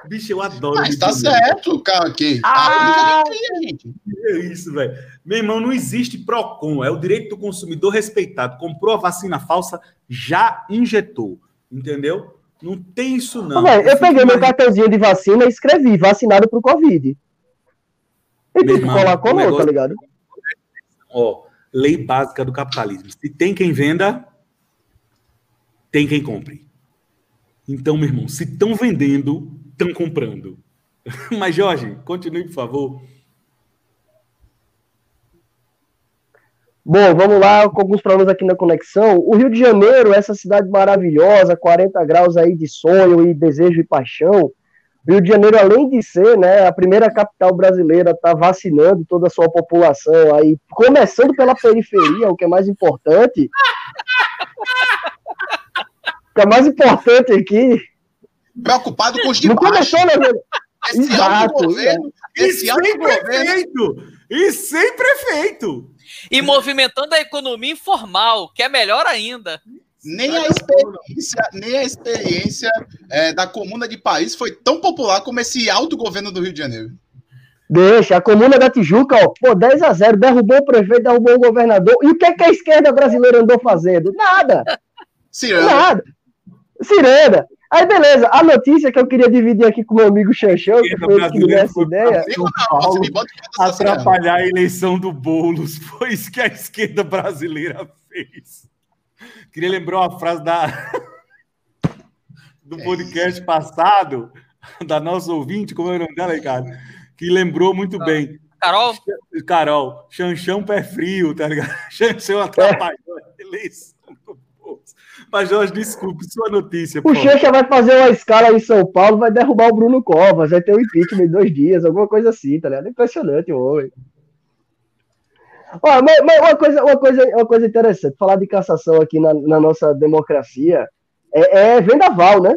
Bicho, eu adoro. Mas tá certo, cara, aqui. Ah, é isso, velho. Meu irmão, não existe PROCON. É o direito do consumidor respeitado. Comprou a vacina falsa, já injetou. Entendeu? Não tem isso, não. Ô, eu peguei mais... meu cartãozinho de vacina e escrevi vacinado pro Covid. E tem que colar colou, negócio... tá ligado? Ó, lei básica do capitalismo. Se tem quem venda, tem quem compre. Então, meu irmão, se estão vendendo, estão comprando. Mas, Jorge, continue, por favor. Bom, vamos lá com alguns problemas aqui na conexão. O Rio de Janeiro, essa cidade maravilhosa, 40 graus aí de sonho e desejo e paixão. O Rio de Janeiro, além de ser né, a primeira capital brasileira, está vacinando toda a sua população aí, começando pela periferia, o que é mais importante. o que é mais importante aqui. Preocupado com os de Não começou, né? Esse Exato, governo, é. esse sem prefeito! E sem prefeito! E movimentando a economia informal, que é melhor ainda. Nem a experiência, nem a experiência é, da Comuna de Paris foi tão popular como esse autogoverno do Rio de Janeiro. Deixa, a Comuna da Tijuca, ó, pô, 10 a 0 derrubou o prefeito, derrubou o governador. E o que, é que a esquerda brasileira andou fazendo? Nada. Ciranda. Nada. Ciranda. Aí, beleza, a notícia que eu queria dividir aqui com meu amigo Xanxão, que foi ele que me deu essa ideia. Paulo, atrapalhar a eleição do Boulos, foi isso que a esquerda brasileira fez. Queria lembrar uma frase da, do podcast passado, da nossa ouvinte, como é o nome dela, Ricardo? Que lembrou muito bem. Carol? Carol, Chanchão pé frio, tá ligado? Chanchão atrapalhou a eleição do. Mas, Jorge, desculpe, sua notícia. O. Xanxa vai fazer uma escala em São Paulo, vai derrubar o Bruno Covas, vai ter um impeachment em dois dias, alguma coisa assim, tá ligado? Impressionante o homem. Ó, mas, mas uma, coisa, uma, coisa, uma coisa interessante, falar de cassação aqui na, na nossa democracia é, é vendaval, né?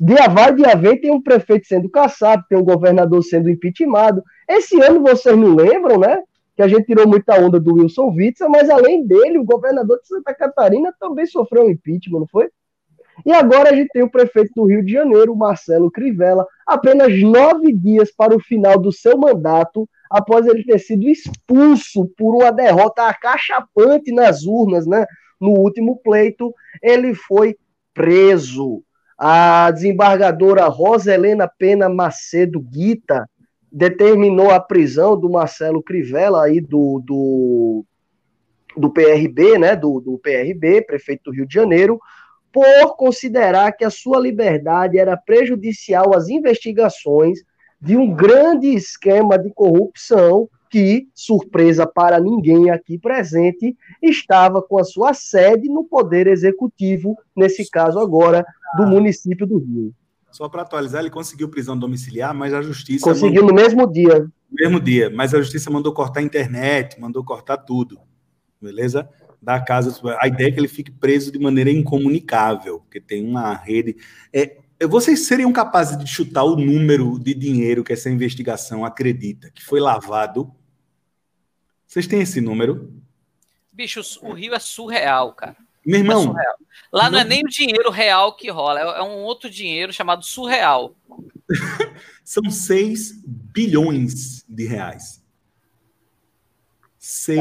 Dia vai, dia vem, tem um prefeito sendo caçado, tem um governador sendo impeachmentado. Esse ano vocês não lembram, né? Que a gente tirou muita onda do Wilson Witzel, mas além dele, o governador de Santa Catarina também sofreu um impeachment, não foi? E agora a gente tem o prefeito do Rio de Janeiro, Marcelo Crivella, apenas nove dias para o final do seu mandato, após ele ter sido expulso por uma derrota acachapante nas urnas, né? No último pleito, ele foi preso. A desembargadora Rosa Helena Pena Macedo Guita determinou a prisão do Marcelo Crivella aí do, do, do PRB, né? Do, do PRB, prefeito do Rio de Janeiro, por considerar que a sua liberdade era prejudicial às investigações de um grande esquema de corrupção que, surpresa para ninguém aqui presente, estava com a sua sede no Poder Executivo, nesse caso agora, do município do Rio. Só para atualizar, ele conseguiu prisão domiciliar, mas a justiça. Conseguiu mandou... no mesmo dia. No mesmo dia, mas a justiça mandou cortar a internet, mandou cortar tudo. Beleza? Da casa. A ideia é que ele fique preso de maneira incomunicável, porque tem uma rede. É, vocês seriam capazes de chutar o número de dinheiro que essa investigação acredita que foi lavado? Vocês têm esse número? Bicho, o Rio é surreal, cara. Meu irmão. É. Lá não, não, é nem o dinheiro real que rola, é um outro dinheiro chamado surreal. São 6 bilhões de reais. 6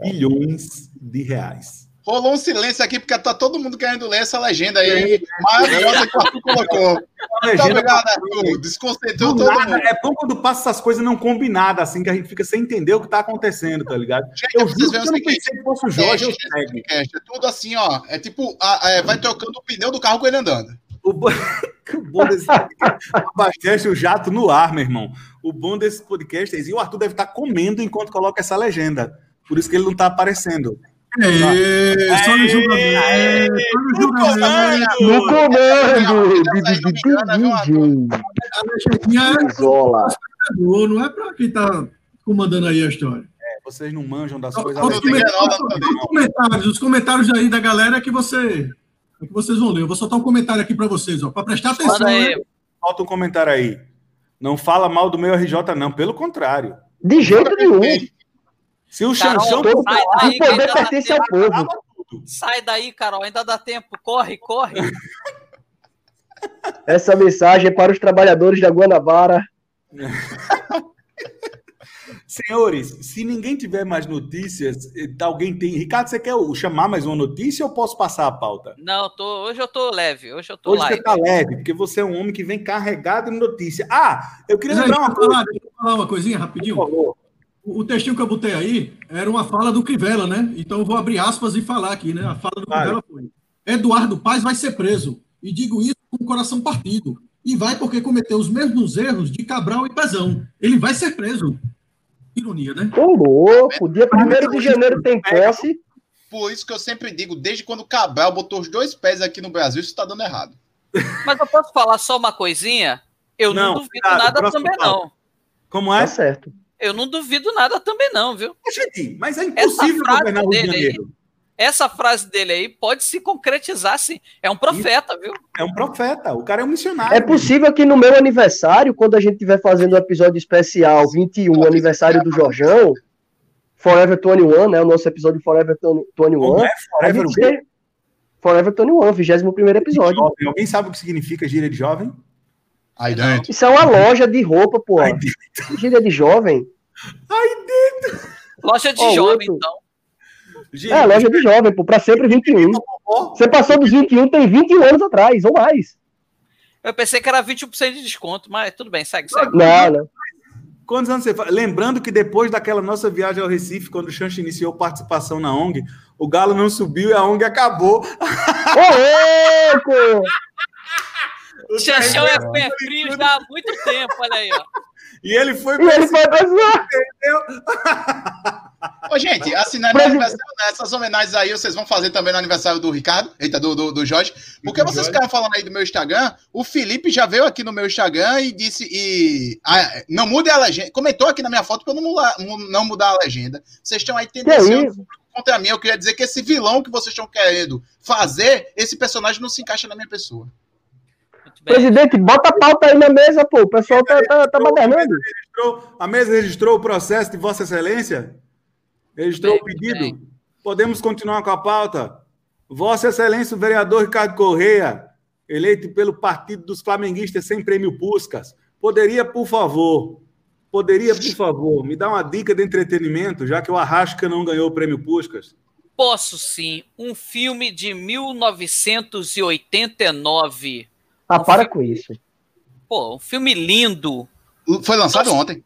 bilhões de reais. Rolou um silêncio aqui, porque tá todo mundo querendo ler essa legenda aí. Maravilhosa que o Arthur colocou. Muito obrigado, Arthur. Desconcentrou todo nada, mundo. É bom quando passa essas coisas não combinadas, assim, que a gente fica sem entender o que tá acontecendo, tá ligado? Gente, eu juro que eu não pensei que fosse o Jorge, eu É, é tudo assim, ó. É tipo, a- é, vai trocando o pneu do carro com ele andando. O bom, o bom desse podcast abastece o jato no ar, meu irmão. O bom desse podcast é isso. E o Arthur deve estar comendo enquanto coloca essa legenda. Por isso que ele não tá aparecendo. É, só no julgamento. Só no julgamento. No comando de, DJ Isola. é não é pra quem tá comandando aí a história. É, vocês não manjam das coisas. não os comentários, os comentários aí da galera é que você é que vocês vão ler. Eu vou soltar um comentário aqui para vocês, ó, para prestar atenção. Manda aí. né? Falta um comentário aí. Não fala mal do meu RJ, não. Pelo contrário. De jeito nenhum. Se o Carol, Xanxão Todo, sai o poder pertence ao povo. Sai daí, Carol, ainda dá tempo. Corre, corre. Essa mensagem é para os trabalhadores da Guanabara. Senhores, se ninguém tiver mais notícias, eh, alguém tem. Ricardo, você quer chamar mais uma notícia ou posso passar a pauta? Não, tô, hoje eu tô leve, hoje eu tô Hoje live. você tá leve, porque você é um homem que vem carregado de notícia. Ah, eu queria lembrar uma coisa. falar, deixa eu falar uma coisinha rapidinho. Por favor. O, textinho que eu botei aí era uma fala do Crivella, né? Então eu vou abrir aspas e falar aqui, né? A fala do Vai. Crivella foi: Eduardo Paz vai ser preso. E digo isso com o coração partido. E vai porque cometeu os mesmos erros de Cabral e Pezão. Ele vai ser preso. Ironia, né? Ô, louco, dia 1 de janeiro tem posse. Por isso que eu sempre digo, desde quando o Cabral botou os dois pés aqui no Brasil, isso tá dando errado. Mas eu posso falar só uma coisinha? Eu não, Não, duvido cuidado, nada também, não. Como é? Tá certo. Eu não duvido nada também, não, viu? Gente, mas é impossível frase governar o Rio de dele aí- Janeiro. Essa frase dele aí pode se concretizar, sim. É um profeta, viu? É um profeta, o cara é um missionário. É possível que no meu aniversário, quando a gente estiver fazendo o episódio especial 21, aniversário do Jorjão, Forever 21, né? O nosso episódio Forever 21. Como é A Forever o gente Forever 21, 21 episódio. Jovem. Alguém sabe o que significa gíria de jovem? Aí dentro. Isso é uma loja de roupa, pô. Ai, Gíria de jovem. Loja de Ó, jovem, outro. então. Gente, É, loja de jovem, pô. Pra sempre 21. ó, Você passou dos 21, tem 21 anos atrás, ou mais. Eu pensei que era 21% de desconto, mas tudo bem, segue, segue. Não, não. Quantos anos você faz? Lembrando que depois daquela nossa viagem ao Recife, quando o Xanx iniciou participação na ONG, o Galo não subiu e a ONG acabou. Ô, louco! Xaxão é pé frio já há muito tempo, olha aí, ó. E ele foi E ele foi pra zoar. Ô, gente, assim, Presidente- aniversário, né, essas homenagens aí vocês vão fazer também no aniversário do Ricardo, eita, do, do, do Jorge. Porque Do vocês Jorge. ficaram falando aí do meu Instagram, o Felipe já veio aqui no meu Instagram e disse, e ah, não mude a legenda, comentou aqui na minha foto pra eu não mudar, não mudar a legenda. Vocês estão aí isso? contra mim, eu queria dizer que esse vilão que vocês estão querendo fazer, esse personagem não se encaixa na minha pessoa. Muito bem. Presidente, bota a pauta aí na mesa, pô. O pessoal tá, tá, tá badernando. a mesa registrou o processo de Vossa Excelência? Registrou Bem, o pedido? bem. Podemos continuar com a pauta? Vossa Excelência, o vereador Ricardo Correia, eleito pelo Partido dos Flamenguistas sem prêmio Puscas, poderia, por favor, poderia, por favor, me dar uma dica de entretenimento, já que o Arrasca não ganhou o prêmio Puscas? Posso sim. Um filme de 1989. Ah, para com isso. Pô, um filme lindo. Foi lançado ontem.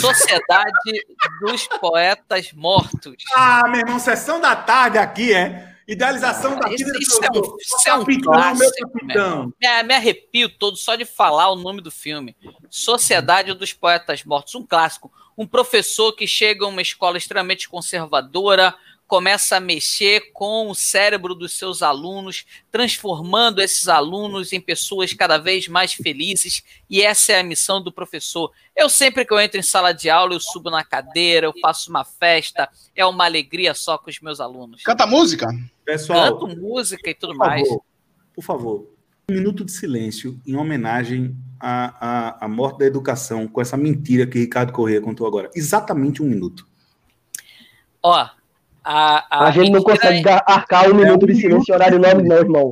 Sociedade dos Poetas Mortos. Ah, meu irmão, sessão da tarde aqui, é? Idealização da Isso- vida isso é um- do- isso é um capitão, meu clássico, capitão. Me, me arrepio todo só de falar o nome do filme. Sociedade dos Poetas Mortos, um clássico. Um professor que chega a uma escola extremamente conservadora, começa a mexer com o cérebro dos seus alunos, transformando esses alunos em pessoas cada vez mais felizes, e essa é a missão do professor. Eu sempre que eu entro em sala de aula, eu subo na cadeira, eu faço uma festa, é uma alegria só com os meus alunos. Canta música? Pessoal, Canto música e tudo por mais. favor, por favor, um minuto de silêncio em homenagem à, à, à morte da educação com essa mentira que Ricardo Corrêa contou agora. Exatamente um minuto. Ó, a, a, A gente não consegue é- arcar um minuto de silêncio em horário nobre, não, irmão.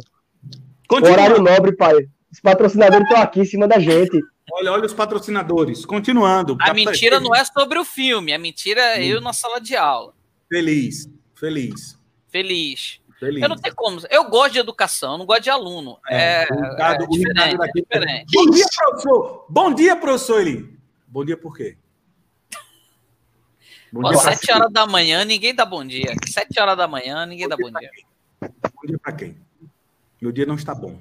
Horário nobre, pai. Os patrocinadores estão aqui em cima da gente. Olha, olha os patrocinadores. Continuando. A mentira não é sobre o filme, a mentira é eu na sala de aula. Feliz, feliz, Feliz. feliz. Eu não tenho como. Eu gosto de educação, eu não gosto de aluno. É, o Ricardo- é o Ricardo diferente, é diferente. Bom dia, professor. Bom dia, professor Eli. Bom dia por quê? Bom sete horas da manhã, ninguém dá bom dia. Sete horas da manhã, ninguém dá bom dia. Bom dia pra quem? Meu dia não está bom.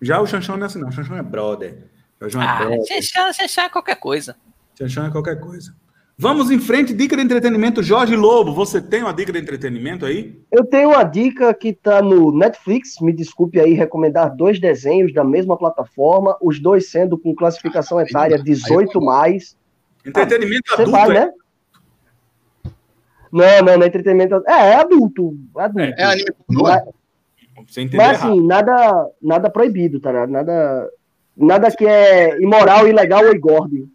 Já o Chanchão não é assim, não. O Chanchão é brother. O Chanchão é Ah, brother. você achar qualquer coisa. Chanchão é qualquer coisa. Vamos em frente, dica de entretenimento. Jorge Lobo, você tem uma dica de entretenimento aí? Eu tenho uma dica que tá no Netflix. Me desculpe aí recomendar dois desenhos da mesma plataforma, os dois sendo com classificação etária 18 mais. Entretenimento Você adulto. vai, é? né? Não, não, não é entretenimento. É, é adulto. adulto. É anime pornô? Mas, Você entendeu mas errado. assim, nada, nada proibido, tá? ligado? Nada, nada que é imoral, ilegal ou engorde.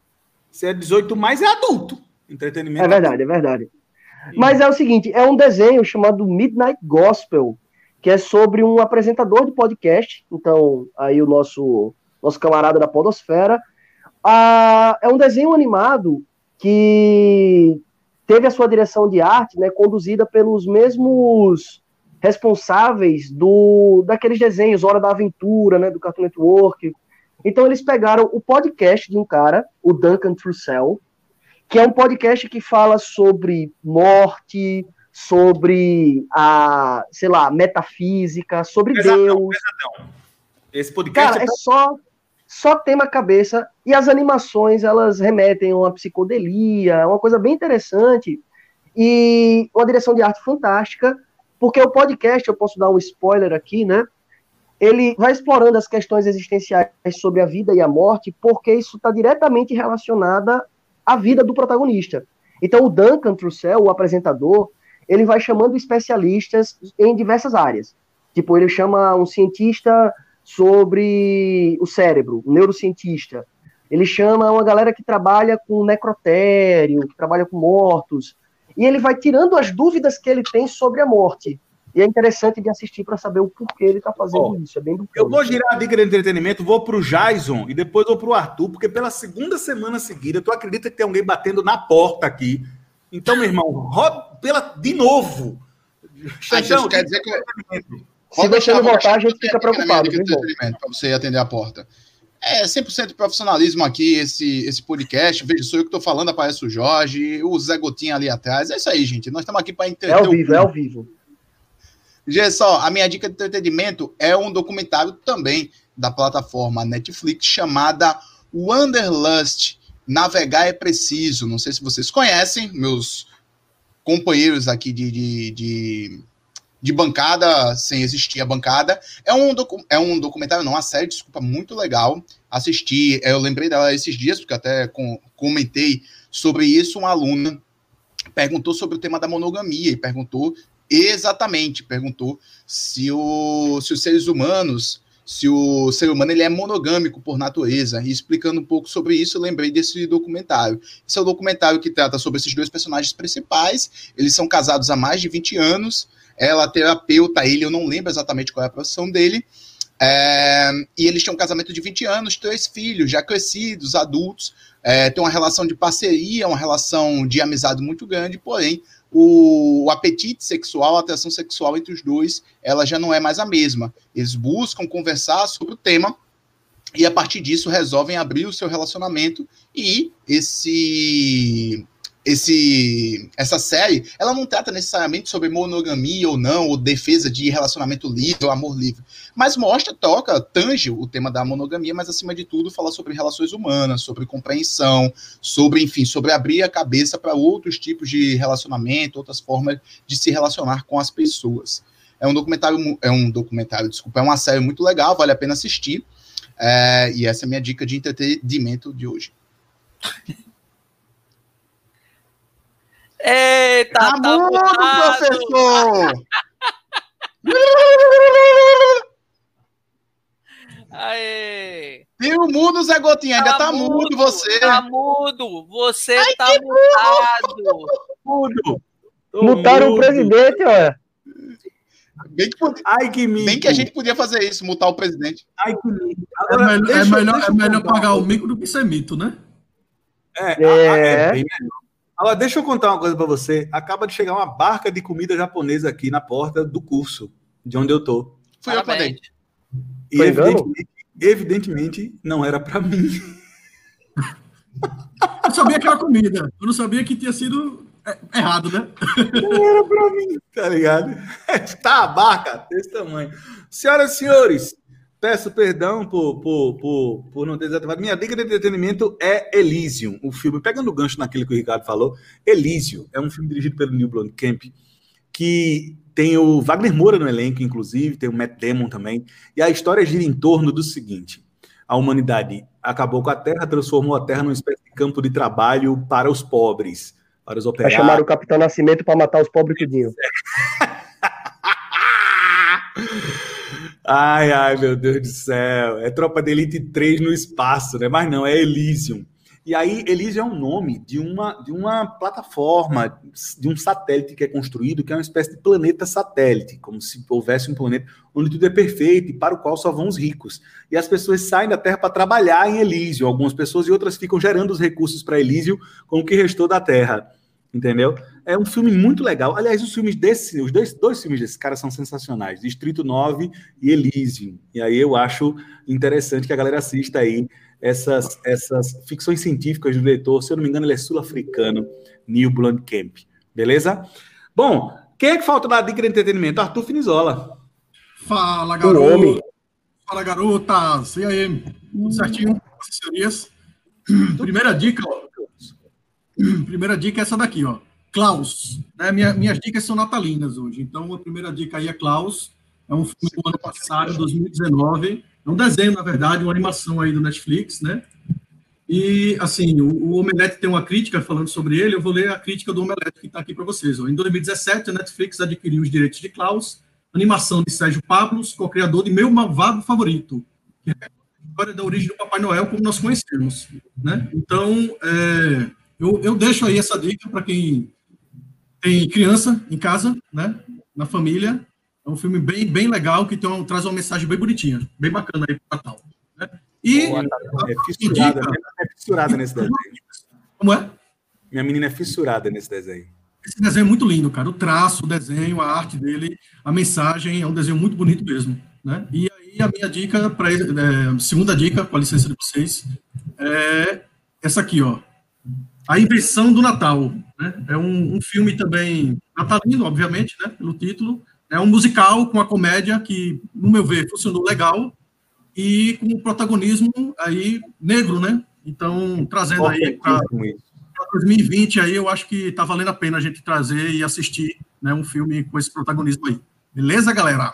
Se é 18 mais, é adulto. Entretenimento É verdade, é verdade. Mas é o seguinte, é um desenho chamado Midnight Gospel, que é sobre um apresentador de podcast. Então, aí o nosso nosso camarada da Podosfera. Ah, é um desenho animado que teve a sua direção de arte, né, conduzida pelos mesmos responsáveis do daqueles desenhos Hora da Aventura, né, do Cartoon Network. Então eles pegaram o podcast de um cara, o Duncan Trussell, que é um podcast que fala sobre morte, sobre a, sei lá, metafísica, sobre Pesadão, Deus. Esse podcast Cara, é é só só tema cabeça e as animações elas remetem a uma psicodelia, é uma coisa bem interessante e uma direção de arte fantástica, porque o podcast, eu posso dar um spoiler aqui, né? Ele vai explorando as questões existenciais sobre a vida e a morte, porque isso está diretamente relacionada à vida do protagonista. Então, o Duncan Trussell, o apresentador, ele vai chamando especialistas em diversas áreas. Tipo, ele chama um cientista sobre o cérebro, um neurocientista. Ele chama uma galera que trabalha com necrotério, que trabalha com mortos. E ele vai tirando as dúvidas que ele tem sobre a morte. E é interessante de assistir para saber o porquê ele está fazendo Ó, isso. É bem bacana. Eu vou girar a dica de entretenimento, vou pro Jason e depois vou pro Arthur, porque pela segunda semana seguida, tu acredita que tem alguém batendo na porta aqui. Então, meu irmão, roda pela, de novo. Ah, então isso quer dizer que Se você não voltar, a gente fica preocupado. viu, irmão? Para você atender a porta. É 100% profissionalismo aqui, esse, esse podcast. Veja, sou eu que estou falando, aparece o Jorge, o Zé Gotinha ali atrás. É isso aí, gente. Nós estamos aqui para É entender ao vivo, é ao vivo. Gente, só, a minha dica de entretenimento é um documentário também da plataforma Netflix chamada Wanderlust, Navegar é Preciso. Não sei se vocês conhecem, meus companheiros aqui de, de, de, de bancada, sem existir a bancada. É um, docu é um documentário, não, uma série, desculpa, muito legal. Assisti, eu lembrei dela esses dias, porque até com, comentei sobre isso. Uma aluna perguntou sobre o tema da monogamia e perguntou exatamente, perguntou se, o, se os seres humanos se o ser humano ele é monogâmico por natureza. E explicando um pouco sobre isso, eu lembrei desse documentário. Esse é o documentário que trata sobre esses dois personagens principais. Eles são casados há mais de 20 anos. Ela é terapeuta, ele, eu não lembro exatamente qual é a profissão dele. É, e eles têm um casamento de 20 anos, três filhos, já crescidos, adultos. É, tem uma relação de parceria, uma relação de amizade muito grande, porém o, o, apetite sexual, a atração sexual entre os dois, ela já não é mais a mesma. Eles buscam conversar sobre o tema e a partir disso resolvem abrir o seu relacionamento e esse esse essa série, ela não trata necessariamente sobre monogamia ou não, ou defesa de relacionamento livre ou amor livre, mas mostra, toca, tange o tema da monogamia, mas acima de tudo fala sobre relações humanas, sobre compreensão, sobre, enfim, sobre abrir a cabeça para outros tipos de relacionamento, outras formas de se relacionar com as pessoas. É um documentário, é um documentário, desculpa, é uma série muito legal, vale a pena assistir. É, e essa é a minha dica de entretenimento de hoje. Eita, tá, tá mudo, professor! Aê! Viu mudo, Zé Gotinha? Ainda tá, tá mudo, mudo, você. Tá mudo, você Ai, tá mutado. Mudo. Mutaram mudo. o presidente, olha. Bem que, Ai, que mico. Bem que a gente podia fazer isso, mutar o presidente. Ai, que mico. É Agora, é, melhor, é melhor, é melhor pagar o mico do que ser mito, né? É, é. é bem melhor. Agora, deixa eu contar uma coisa para você. Acaba de chegar uma barca de comida japonesa aqui na porta do curso, de onde eu tô. Foi eu também. E evidentemente, evidentemente, não era para mim. Eu sabia que era comida. Eu não sabia que tinha sido é, errado, né? Não era para mim, tá ligado? Tá a barca desse tamanho. Senhoras e senhores, Peço perdão por, por, por, por não ter desativado. Minha dica de entretenimento é Elysium, o filme, pegando o gancho naquilo que o Ricardo falou. Elysium é um filme dirigido pelo Neil Blomkamp, que tem o Wagner Moura no elenco, inclusive, tem o Matt Damon também. E a história gira em torno do seguinte: a humanidade acabou com a Terra, transformou a Terra numa espécie de campo de trabalho para os pobres, para os operários. Vai chamar o Capitão Nascimento para matar os pobres tudinho. Ai, ai, meu Deus do céu. É Tropa de Elite 3 no espaço, né? Mas não, é Elysium. E aí, Elysium é um nome de uma, de uma plataforma, de um satélite que é construído, que é uma espécie de planeta satélite, como se houvesse um planeta onde tudo é perfeito e para o qual só vão os ricos. E as pessoas saem da Terra para trabalhar em Elysium, algumas pessoas e outras ficam gerando os recursos para Elysium com o que restou da Terra. Entendeu? É um filme muito legal. Aliás, os filmes desse, os dois, dois filmes desse cara são sensacionais: Distrito 9 e Elysium. E aí eu acho interessante que a galera assista aí essas, essas ficções científicas do diretor. Se eu não me engano, ele é sul-africano, Neil Blomkamp. Beleza? Bom, quem é que falta da dica de entretenimento? Arthur Finizola. Fala, garoto. Fala, garotas. E aí? Tudo certinho? Assessorias? Primeira dica, ó Primeira dica é essa daqui, ó. Klaus. Né? Minha, minhas dicas são natalinas hoje. Então, a primeira dica aí é Klaus. É um filme do ano passado, 2019. É um desenho, na verdade, uma animação aí do Netflix, né? E, assim, o, o Omelete tem uma crítica falando sobre ele. Eu vou ler a crítica do Omelete que está aqui para vocês. Em 2017, a Netflix adquiriu os direitos de Klaus, animação de Sérgio Pablos, co-criador de Meu Malvado Favorito, que é a história da origem do Papai Noel como nós conhecemos, né? Então, é, eu, eu deixo aí essa dica para quem tem criança em casa, né? Na família. É um filme bem, bem legal que tem traz uma mensagem bem bonitinha, bem bacana aí para Natal. Né? E Boa, é fissurada, dica, é fissurada nesse desenho. Como é? Minha menina é fissurada nesse desenho. Esse desenho é muito lindo, cara. O traço, o desenho, a arte dele, a mensagem, é um desenho muito bonito mesmo. Né? E aí a minha dica, para é, segunda dica, com a licença de vocês, é essa aqui, ó. A Invenção do Natal. Né? É um, um, filme também natalino, obviamente, né? pelo título. É um musical com a comédia que, no meu ver, funcionou legal. e com o protagonismo aí negro, né? Então, trazendo aí para 2020 aí, eu acho que tá valendo a pena a gente trazer e assistir, né, um filme com esse protagonismo aí. Beleza, galera?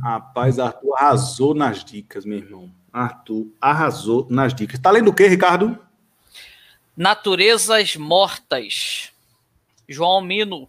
Rapaz, Arthur arrasou nas dicas, meu irmão. Arthur arrasou nas dicas. Tá lendo o quê, Ricardo? Naturezas Mortas. João Mino.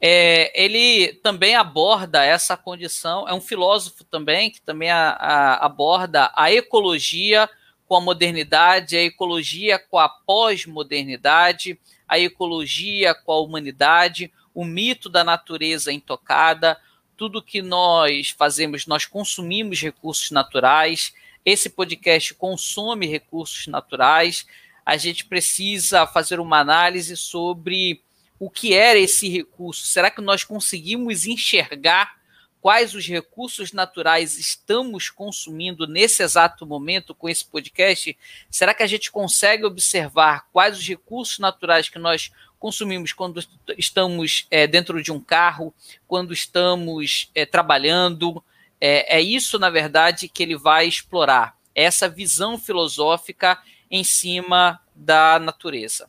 É, ele também aborda essa condição, é um filósofo também, que também a, a, aborda a ecologia com a modernidade, a ecologia com a pós-modernidade, a ecologia com a humanidade, o mito da natureza intocada, tudo que nós fazemos, nós consumimos recursos naturais, esse podcast consome recursos naturais, a gente precisa fazer uma análise sobre o que era esse recurso. Será que nós conseguimos enxergar quais os recursos naturais estamos consumindo nesse exato momento com esse podcast? Será que a gente consegue observar quais os recursos naturais que nós consumimos quando estamos é, dentro de um carro, quando estamos é, trabalhando? É, é isso, na verdade, que ele vai explorar. Essa visão filosófica em cima da natureza.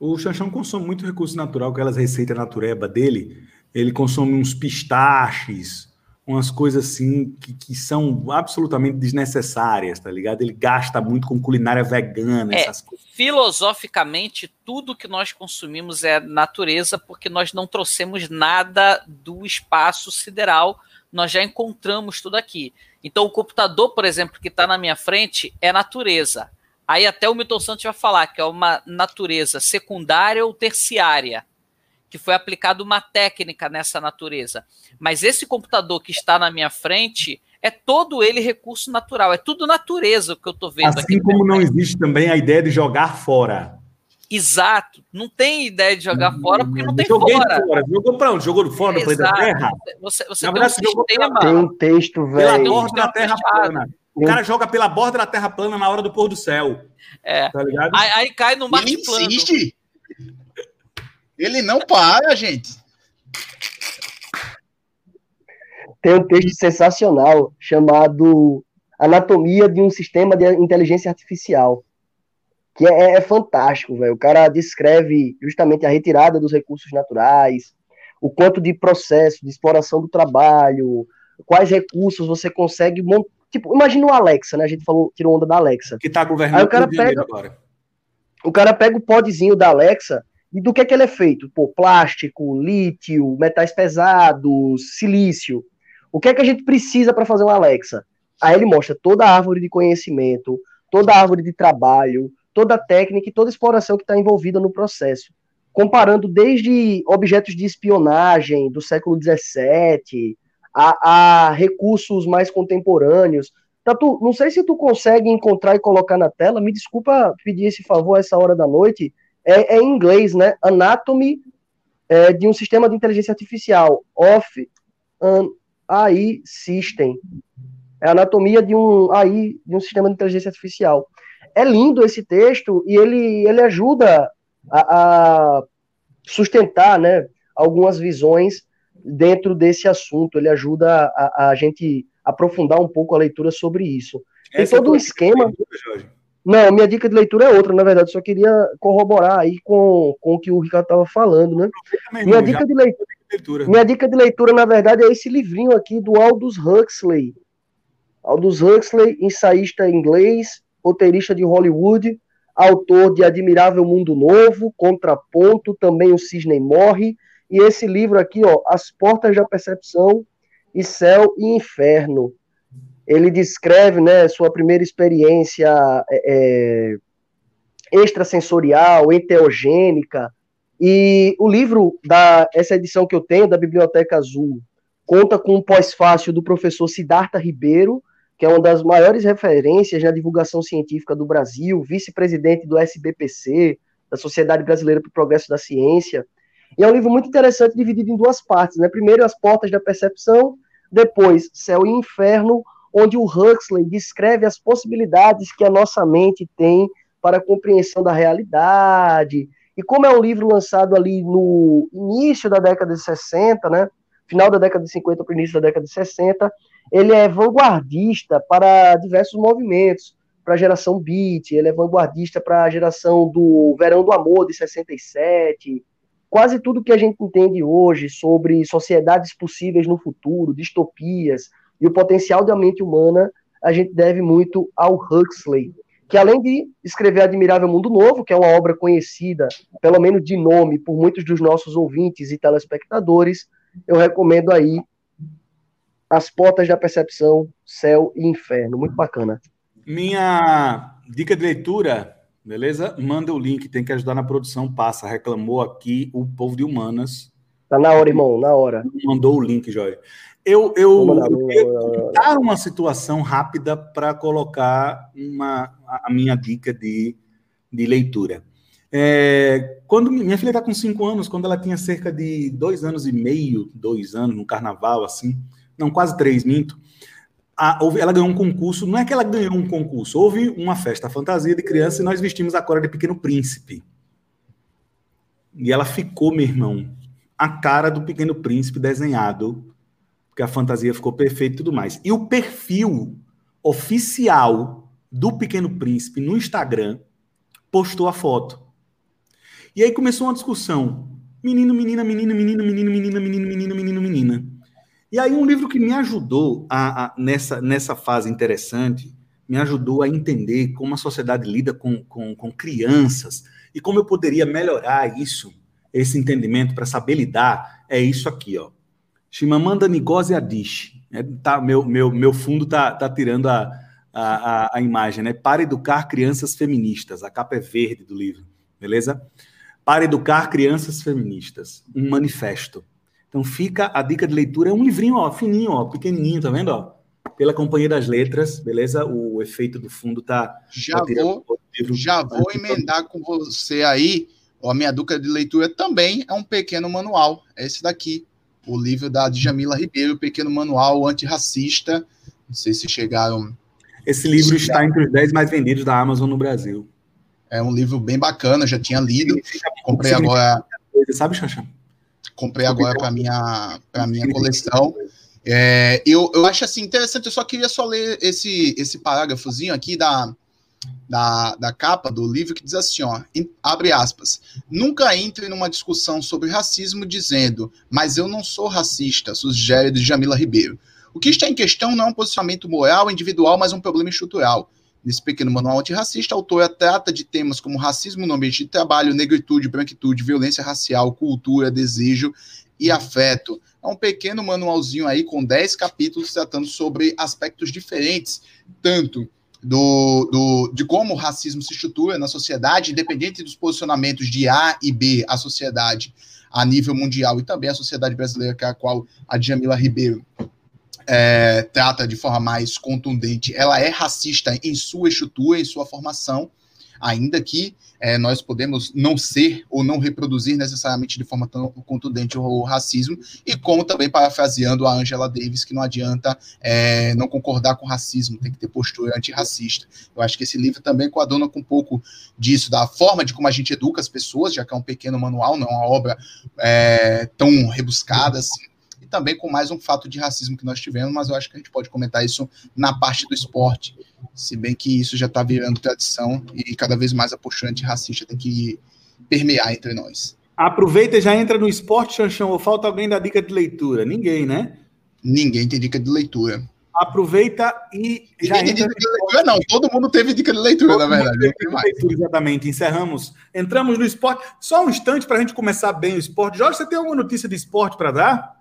O Chanchão consome muito recurso natural, aquelas receitas natureba dele. Ele consome uns pistaches, umas coisas assim que, que são absolutamente desnecessárias, tá ligado? Ele gasta muito com culinária vegana, é, essas coisas. Filosoficamente, tudo que nós consumimos é natureza, porque nós não trouxemos nada do espaço sideral, nós já encontramos tudo aqui. Então, o computador, por exemplo, que está na minha frente é natureza. Aí até o Milton Santos vai falar que é uma natureza secundária ou terciária, que foi aplicada uma técnica nessa natureza. Mas esse computador que está na minha frente é todo ele recurso natural, é tudo natureza o que eu estou vendo assim aqui. Assim como não existe também a ideia de jogar fora. Exato. Não tem ideia de jogar fora porque não tem Joguei fora. fora. Jogou para onde? Jogou fora do planeta Terra? Você, você Na verdade, tem um sistema... Tem um texto, velho. Pela borda da Terra plana. O cara joga pela borda da Terra plana na hora do pôr do céu. É. Tá ligado? Aí, aí cai no Marte Ele plano. Insiste. Ele não para, gente. Tem um texto sensacional chamado Anatomia de um Sistema de Inteligência Artificial que é, é fantástico, velho. O cara descreve justamente a retirada dos recursos naturais, o quanto de processo, de exploração do trabalho, quais recursos você consegue montar. Tipo, imagina o Alexa, né? A gente falou, tirou onda da Alexa. Que tá governando Aí o cara pega, agora. O cara pega o podzinho da Alexa e do que é que ele é feito? Pô, plástico, lítio, metais pesados, silício. O que é que a gente precisa para fazer um Alexa? Aí ele mostra toda a árvore de conhecimento, toda a árvore de trabalho, toda a técnica e toda a exploração que está envolvida no processo, comparando desde objetos de espionagem do século XVII a, a recursos mais contemporâneos. Tatu, não sei se tu consegue encontrar e colocar na tela, me desculpa pedir esse favor a essa hora da noite, é, é em inglês, né? Anatomy é, de um sistema de inteligência artificial, of an AI system. É a anatomia de um AI, de um sistema de inteligência artificial é lindo esse texto e ele, ele ajuda a, a sustentar né, algumas visões dentro desse assunto. Ele ajuda a, a gente aprofundar um pouco a leitura sobre isso. Tem Essa todo um esquema. Leitura, não, minha dica de leitura é outra, na verdade, só queria corroborar aí com, com o que o Ricardo estava falando, né? Minha dica, de leitura, minha dica de leitura, na verdade, é esse livrinho aqui do Aldous Huxley. Aldous Huxley, ensaísta inglês, roteirista de Hollywood, autor de Admirável Mundo Novo, Contraponto, também O Cisne Morre, e esse livro aqui, ó, As Portas da Percepção e Céu e Inferno. Ele descreve, né, sua primeira experiência é, é extrasensorial, enteogênica, e o livro, da essa edição que eu tenho, da Biblioteca Azul, conta com um pós-fácil do professor Siddhartha Ribeiro, que é uma das maiores referências na divulgação científica do Brasil, vice-presidente do SBPC, da Sociedade Brasileira para o Progresso da Ciência. E é um livro muito interessante, dividido em duas partes. Né? Primeiro, As Portas da Percepção, depois, Céu e Inferno, onde o Huxley descreve as possibilidades que a nossa mente tem para a compreensão da realidade. E como é um livro lançado ali no início da década de 60, né? final da década de 50 para o início da década de 60, ele é vanguardista para diversos movimentos, para a geração beat, ele é vanguardista para a geração do Verão do Amor de 67, quase tudo que a gente entende hoje sobre sociedades possíveis no futuro, distopias e o potencial da mente humana, a gente deve muito ao Huxley, que além de escrever Admirável Mundo Novo, que é uma obra conhecida, pelo menos de nome, por muitos dos nossos ouvintes e telespectadores, eu recomendo aí As Portas da Percepção, Céu e Inferno. Muito bacana. Minha dica de leitura, beleza? Manda o link, tem que ajudar na produção, passa. Reclamou aqui o povo de humanas. Tá na hora, irmão, na hora. Mandou o link, Jorge. Eu, eu, eu contar uma situação rápida para colocar uma, a minha dica de, de leitura. É, quando minha filha está com cinco anos, quando ela tinha cerca de dois anos e meio, dois anos no carnaval, assim, não, quase três, minto. A, ela ganhou um concurso, não é que ela ganhou um concurso, houve uma festa fantasia de criança e nós vestimos a cora de Pequeno Príncipe. E ela ficou, meu irmão, a cara do Pequeno Príncipe desenhado, porque a fantasia ficou perfeita e tudo mais. E o perfil oficial do Pequeno Príncipe no Instagram postou a foto. E aí começou uma discussão. Menino, menina, menina, menino, menino, menina, menino, menino, menino, menina. E aí um livro que me ajudou a, a, nessa, nessa fase interessante, me ajudou a entender como a sociedade lida com, com, com crianças e como eu poderia melhorar isso, esse entendimento para saber lidar, é isso aqui, ó. Shimamanda Ngozi Adichie. É, tá, meu, meu, meu fundo tá, tá tirando a, a, a, imagem, né? Para educar crianças feministas. A capa é verde do livro, beleza? para educar crianças feministas, um manifesto. Então fica a dica de leitura, é um livrinho, ó, fininho, ó, pequenininho, tá vendo, ó? Pela Companhia das Letras, beleza? O efeito do fundo tá Já tá vou, já vou emendar com você aí, ó, a minha dica de leitura também é um pequeno manual, é esse daqui, o livro da Djamila Ribeiro, pequeno manual antirracista. Não sei se chegaram. Esse livro está entre os 10 mais vendidos da Amazon no Brasil. É um livro bem bacana, já tinha lido. Comprei agora. Você sabe, Xaxã? Comprei agora para minha para minha coleção. É, eu, eu acho assim interessante. Eu só queria só ler esse esse parágrafozinho aqui da da, da capa do livro que diz assim, ó, abre aspas, nunca entre numa discussão sobre racismo dizendo, mas eu não sou racista, sugere de Jamila Ribeiro. O que está em questão não é um posicionamento moral individual, mas um problema estrutural. Nesse pequeno manual antirracista, a autora trata de temas como racismo no ambiente de trabalho, negritude, branquitude, violência racial, cultura, desejo e afeto. É um pequeno manualzinho aí com 10 capítulos tratando sobre aspectos diferentes, tanto do, do, de como o racismo se estrutura na sociedade, independente dos posicionamentos de A e B, a sociedade a nível mundial e também a sociedade brasileira, que é a qual a Djamila Ribeiro é, trata de forma mais contundente, ela é racista em sua estrutura, em sua formação, ainda que é, nós podemos não ser ou não reproduzir necessariamente de forma tão contundente o racismo, e como também parafraseando a Angela Davis, que não adianta é, não concordar com o racismo, tem que ter postura antirracista. Eu acho que esse livro também coaduna com um pouco disso, da forma de como a gente educa as pessoas, já que é um pequeno manual, não é uma obra é, tão rebuscada assim, também com mais um fato de racismo que nós tivemos, mas eu acho que a gente pode comentar isso na parte do esporte, se bem que isso já está virando tradição e cada vez mais a postura antirracista tem que permear entre nós. Aproveita e já entra no esporte, Chanchão, ou falta alguém da dica de leitura? Ninguém, né? Ninguém tem dica de leitura. Aproveita e já Ninguém entra. Dica de leitura, não. Todo mundo teve dica de leitura, Todo na verdade. Leitura, exatamente. Encerramos. Entramos no esporte. Só um instante para a gente começar bem o esporte. Jorge, você tem alguma notícia de esporte para dar?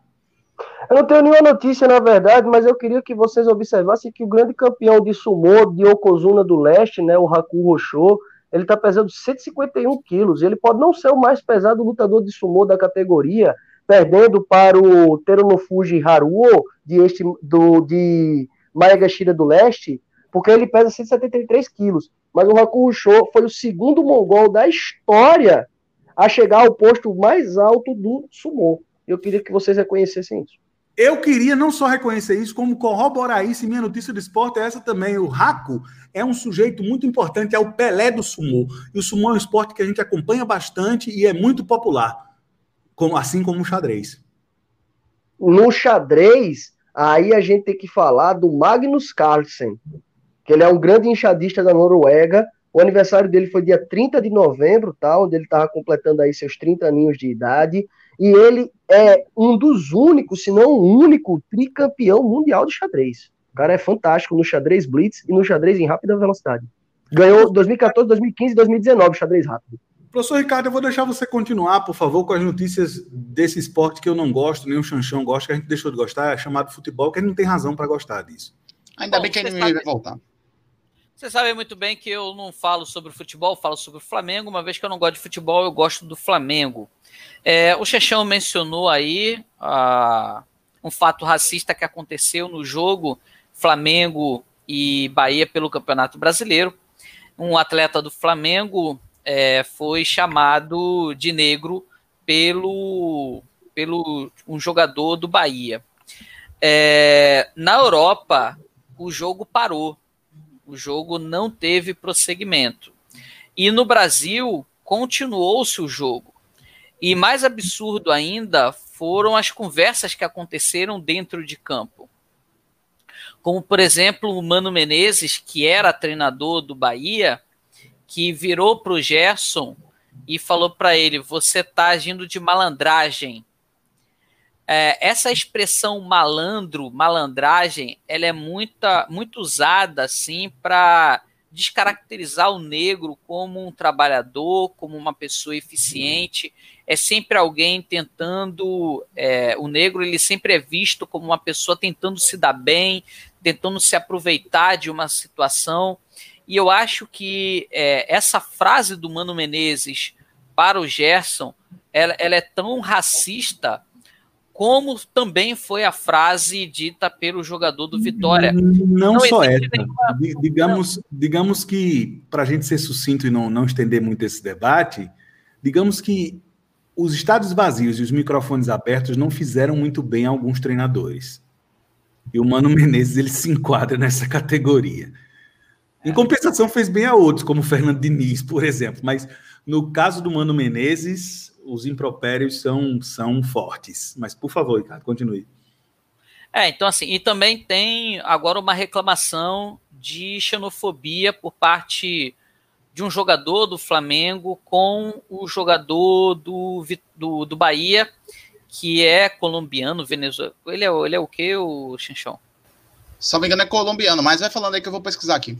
Eu não tenho nenhuma notícia, na verdade, mas eu queria que vocês observassem que o grande campeão de sumô de Yokozuna do Leste, né, o Haku Rosho, ele está pesando 151 quilos. Ele pode não ser o mais pesado lutador de sumô da categoria, perdendo para o Terunofuji Haruo, de, este, do, de Mayagashira do Leste, porque ele pesa 173 quilos. Mas o Haku Rosho foi o segundo mongol da história a chegar ao posto mais alto do sumô. Eu queria que vocês reconhecessem isso. Eu queria não só reconhecer isso, como corroborar isso. E minha notícia do esporte é essa também. O Raco é um sujeito muito importante, é o Pelé do sumô. E o sumô é um esporte que a gente acompanha bastante e é muito popular, assim como o xadrez. No xadrez, aí a gente tem que falar do Magnus Carlsen, que ele é um grande enxadista da Noruega. O aniversário dele foi dia 30 de novembro, tá? Onde ele estava completando aí seus 30 aninhos de idade. E ele é um dos únicos, se não o único, tricampeão mundial de xadrez. O cara é fantástico no xadrez blitz e no xadrez em rápida velocidade. Ganhou 2014, 2015 e 2019 xadrez rápido. Professor Ricardo, eu vou deixar você continuar, por favor, com as notícias desse esporte que eu não gosto, nem o Chanchão gosta, que a gente deixou de gostar, é chamado futebol, que a gente não tem razão para gostar disso. Ainda Bom, bem que ele sabe... vai voltar. Você sabe muito bem que eu não falo sobre futebol, falo sobre o Flamengo. Uma vez que eu não gosto de futebol, eu gosto do Flamengo. É, o Chechão mencionou aí uh, um fato racista que aconteceu no jogo Flamengo e Bahia pelo Campeonato Brasileiro. Um atleta do Flamengo é, foi chamado de negro pelo, pelo um jogador do Bahia. É, na Europa, o jogo parou o jogo não teve prosseguimento. E no Brasil, continuou-se o jogo. E mais absurdo ainda foram as conversas que aconteceram dentro de campo. Como, por exemplo, o Mano Menezes, que era treinador do Bahia, que virou para o Gerson e falou para ele: Você está agindo de malandragem. É, essa expressão malandro, malandragem, ela é muita, muito usada assim para descaracterizar o negro como um trabalhador, como uma pessoa eficiente. É sempre alguém tentando. É, o negro ele sempre é visto como uma pessoa tentando se dar bem, tentando se aproveitar de uma situação. E eu acho que é, essa frase do Mano Menezes para o Gerson, ela, ela é tão racista como também foi a frase dita pelo jogador do Vitória. Não, não só essa. Nenhuma... Digamos, digamos que, para a gente ser sucinto e não, não estender muito esse debate, digamos que os estados vazios e os microfones abertos não fizeram muito bem a alguns treinadores. E o Mano Menezes ele se enquadra nessa categoria. Em compensação, fez bem a outros, como o Fernando Diniz, por exemplo. Mas no caso do Mano Menezes, os impropérios são, são fortes. Mas, por favor, Ricardo, continue. É, então assim, e também tem agora uma reclamação de xenofobia por parte de um jogador do Flamengo com o jogador do, do, do Bahia, que é colombiano, venezuelano. Ele é, ele é o que, o Xinchão? Se não me engano, é colombiano, mas vai falando aí que eu vou pesquisar aqui.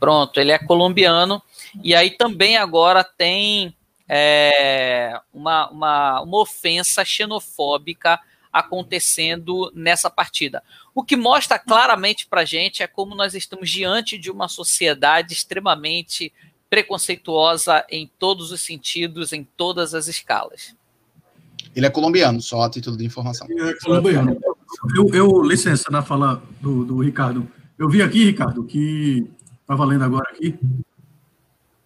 Pronto, ele é colombiano. E aí também agora tem é, uma, uma, uma ofensa xenofóbica acontecendo nessa partida. O que mostra claramente para gente é como nós estamos diante de uma sociedade extremamente preconceituosa em todos os sentidos, em todas as escalas. Ele é colombiano, só a título de informação. Ele é colombiano. Eu, eu licença na fala do, do Ricardo. Eu vi aqui, Ricardo, que estava lendo agora aqui,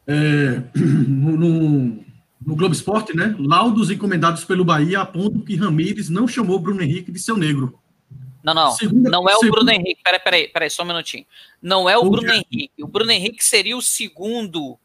é, no, no Globo Esporte, né? Laudos encomendados pelo Bahia apontam que Ramires não chamou Bruno Henrique de seu negro. Não, não. Segunda, não é o segunda... Bruno Henrique. Peraí, peraí, peraí, só um minutinho. Não é o, o Bruno Gerson. Henrique. O Bruno Henrique seria o segundo.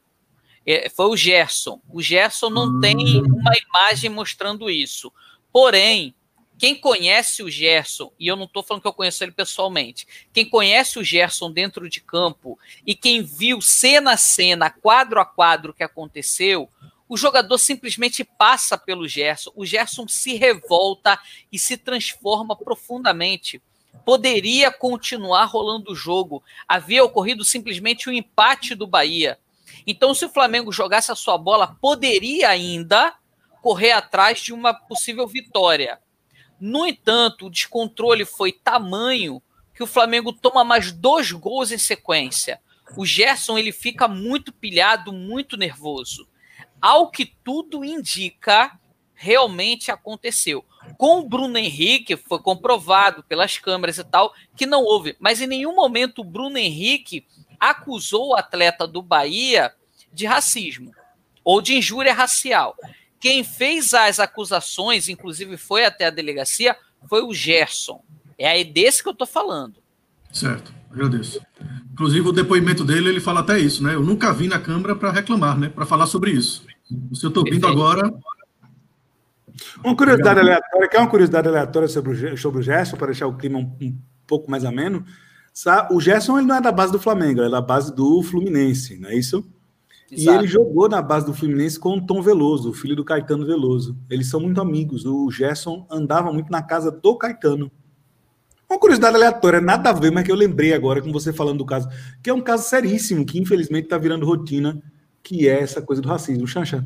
É, foi o Gerson. O Gerson não hum. tem uma imagem mostrando isso. Porém, quem conhece o Gerson, e eu não estou falando que eu conheço ele pessoalmente, quem conhece o Gerson dentro de campo e quem viu cena a cena, quadro a quadro o que aconteceu, o jogador simplesmente passa pelo Gerson, o Gerson se revolta e se transforma profundamente. Poderia continuar rolando o jogo, havia ocorrido simplesmente um empate do Bahia. Então, se o Flamengo jogasse a sua bola, poderia ainda correr atrás de uma possível vitória. No entanto, o descontrole foi tamanho que o Flamengo toma mais dois gols em sequência. O Gerson ele fica muito pilhado, muito nervoso ao que tudo indica, realmente aconteceu. Com o Bruno Henrique, foi comprovado pelas câmeras e tal, que não houve. Mas em nenhum momento o Bruno Henrique acusou o atleta do Bahia de racismo ou de injúria racial. Quem fez as acusações, inclusive foi até a delegacia, foi o Gerson. É aí desse que eu estou falando. Certo, agradeço. Inclusive, o depoimento dele, ele fala até isso, né? Eu nunca vim na Câmara para reclamar, né? Para falar sobre isso. Se eu estou ouvindo agora. Uma curiosidade aleatória, que é uma curiosidade aleatória sobre o, sobre o Gerson, para deixar o clima um, um pouco mais ameno. O Gerson ele não é da base do Flamengo, ele é da base do Fluminense, não é isso? Exato. E ele jogou na base do Fluminense com o Tom Veloso, o filho do Caetano Veloso. Eles são muito amigos. O Gerson andava muito na casa do Caetano. Uma curiosidade aleatória, nada a ver, mas que eu lembrei agora com você falando do caso, que é um caso seríssimo, que infelizmente está virando rotina, que é essa coisa do racismo. Xanxa.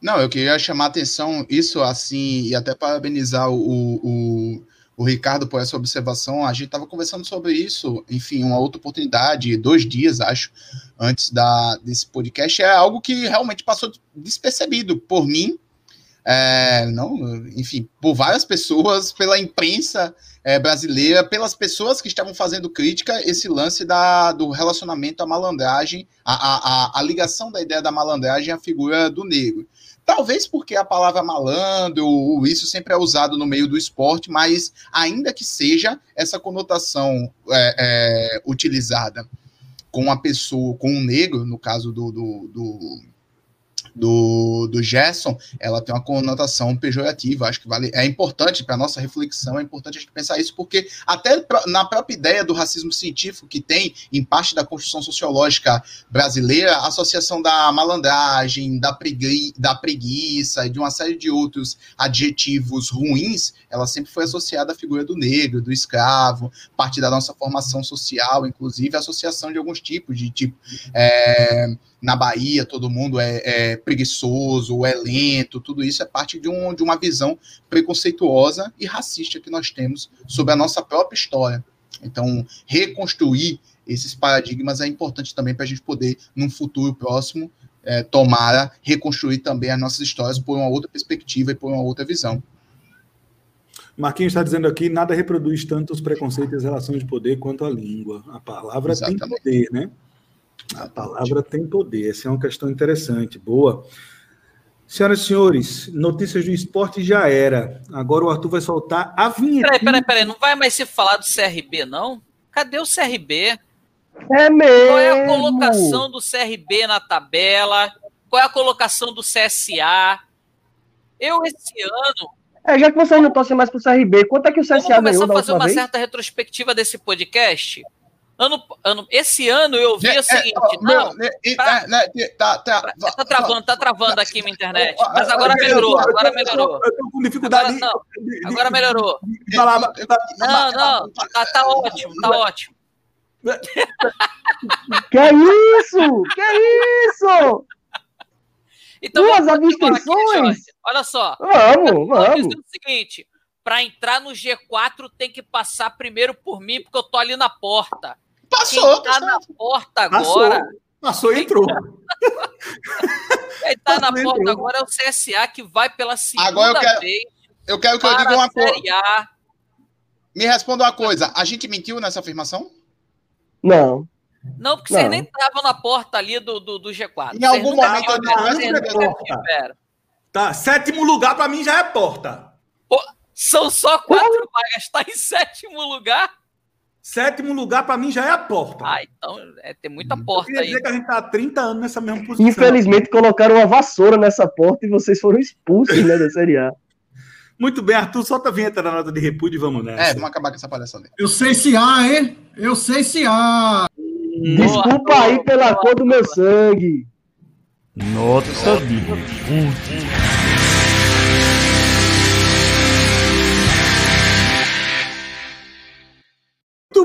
Não, eu queria chamar atenção, isso assim, e até parabenizar o, o, o Ricardo por essa observação. A gente estava conversando sobre isso, enfim, uma outra oportunidade, dois dias, acho, antes da, desse podcast. É algo que realmente passou despercebido por mim, é, não, enfim, por várias pessoas, pela imprensa é, brasileira, pelas pessoas que estavam fazendo crítica, esse lance da, do relacionamento à malandragem, a, a, a, ligação da ideia da malandragem à figura do negro. Talvez porque a palavra malandro, isso sempre é usado no meio do esporte, mas ainda que seja essa conotação é, é, utilizada com uma pessoa, com um negro, no caso do, do, do do, do Gerson, ela tem uma conotação pejorativa. Acho que vale, é importante para a nossa reflexão, é importante a gente pensar isso, porque até na própria ideia do racismo científico que tem em parte da construção sociológica brasileira, a associação da malandragem, da, pregui, da preguiça e de uma série de outros adjetivos ruins, ela sempre foi associada à figura do negro, do escravo, parte da nossa formação social, inclusive a associação de alguns tipos de tipo. É, na Bahia todo mundo é, é, preguiçoso, é lento, tudo isso é parte de, um, de uma visão preconceituosa e racista que nós temos sobre a nossa própria história. Então, reconstruir esses paradigmas é importante também para a gente poder, num futuro próximo, é, tomara reconstruir também as nossas histórias por uma outra perspectiva e por uma outra visão. Marquinhos está dizendo aqui: nada reproduz tanto os preconceitos e as relações de poder quanto a língua. A palavra Exatamente. tem poder, né? A palavra tem poder, essa é uma questão interessante, boa. Senhoras e senhores, notícias do esporte já era. Agora o Arthur vai soltar a vinheta. Peraí, peraí, peraí, não vai mais se falar do CRB, não? Cadê o CRB? É mesmo. Qual é a colocação do CRB na tabela? Qual é a colocação do CSA? Eu, esse ano. É, já que vocês não torcem mais pro CRB, quanto é que o CSA ganhou? Vamos começar a fazer uma vez? certa retrospectiva desse podcast? Ano, ano, esse ano eu vi é, o seguinte. É, não, é, pra, né, tá, tá, tá travando, tá travando aqui minha internet. Mas agora melhorou, agora melhorou. Eu tô com dificuldade. Agora, não, agora melhorou. Não, não, tá, tá ótimo, tá ótimo. Que é isso? Que é isso? Então, Duas abstenções? Olha só. Vamos, vamos. o seguinte: para entrar no G4 tem que passar primeiro por mim, porque eu tô ali na porta. Passou. Quem tá na porta agora. Passou, passou e entrou. Quem tá na porta entrou. agora é o CSA, que vai pela segunda agora eu quero, vez. Eu quero que eu diga uma coisa. Me responda uma coisa. A gente mentiu nessa afirmação? Não. Não, porque não. vocês nem estavam na porta ali do, do, do G4. Em algum momento eu disse. Tá, sétimo lugar para mim já é porta. Pô, são só quatro vagas. Tá em sétimo lugar? Sétimo lugar, para mim, já é a porta. Ah, então é, tem muita porta aí. dizer que a gente tá há 30 anos nessa mesma posição. Infelizmente, colocaram uma vassoura nessa porta e vocês foram expulsos né, da Série A. Muito bem, Arthur, solta a vinheta da nota de repúdio e vamos nessa. É, vamos acabar com essa palhaçada. Eu sei se há, hein? Eu sei se há. Desculpa boa, aí boa, pela boa, cor do meu sangue. Nota de repúdio.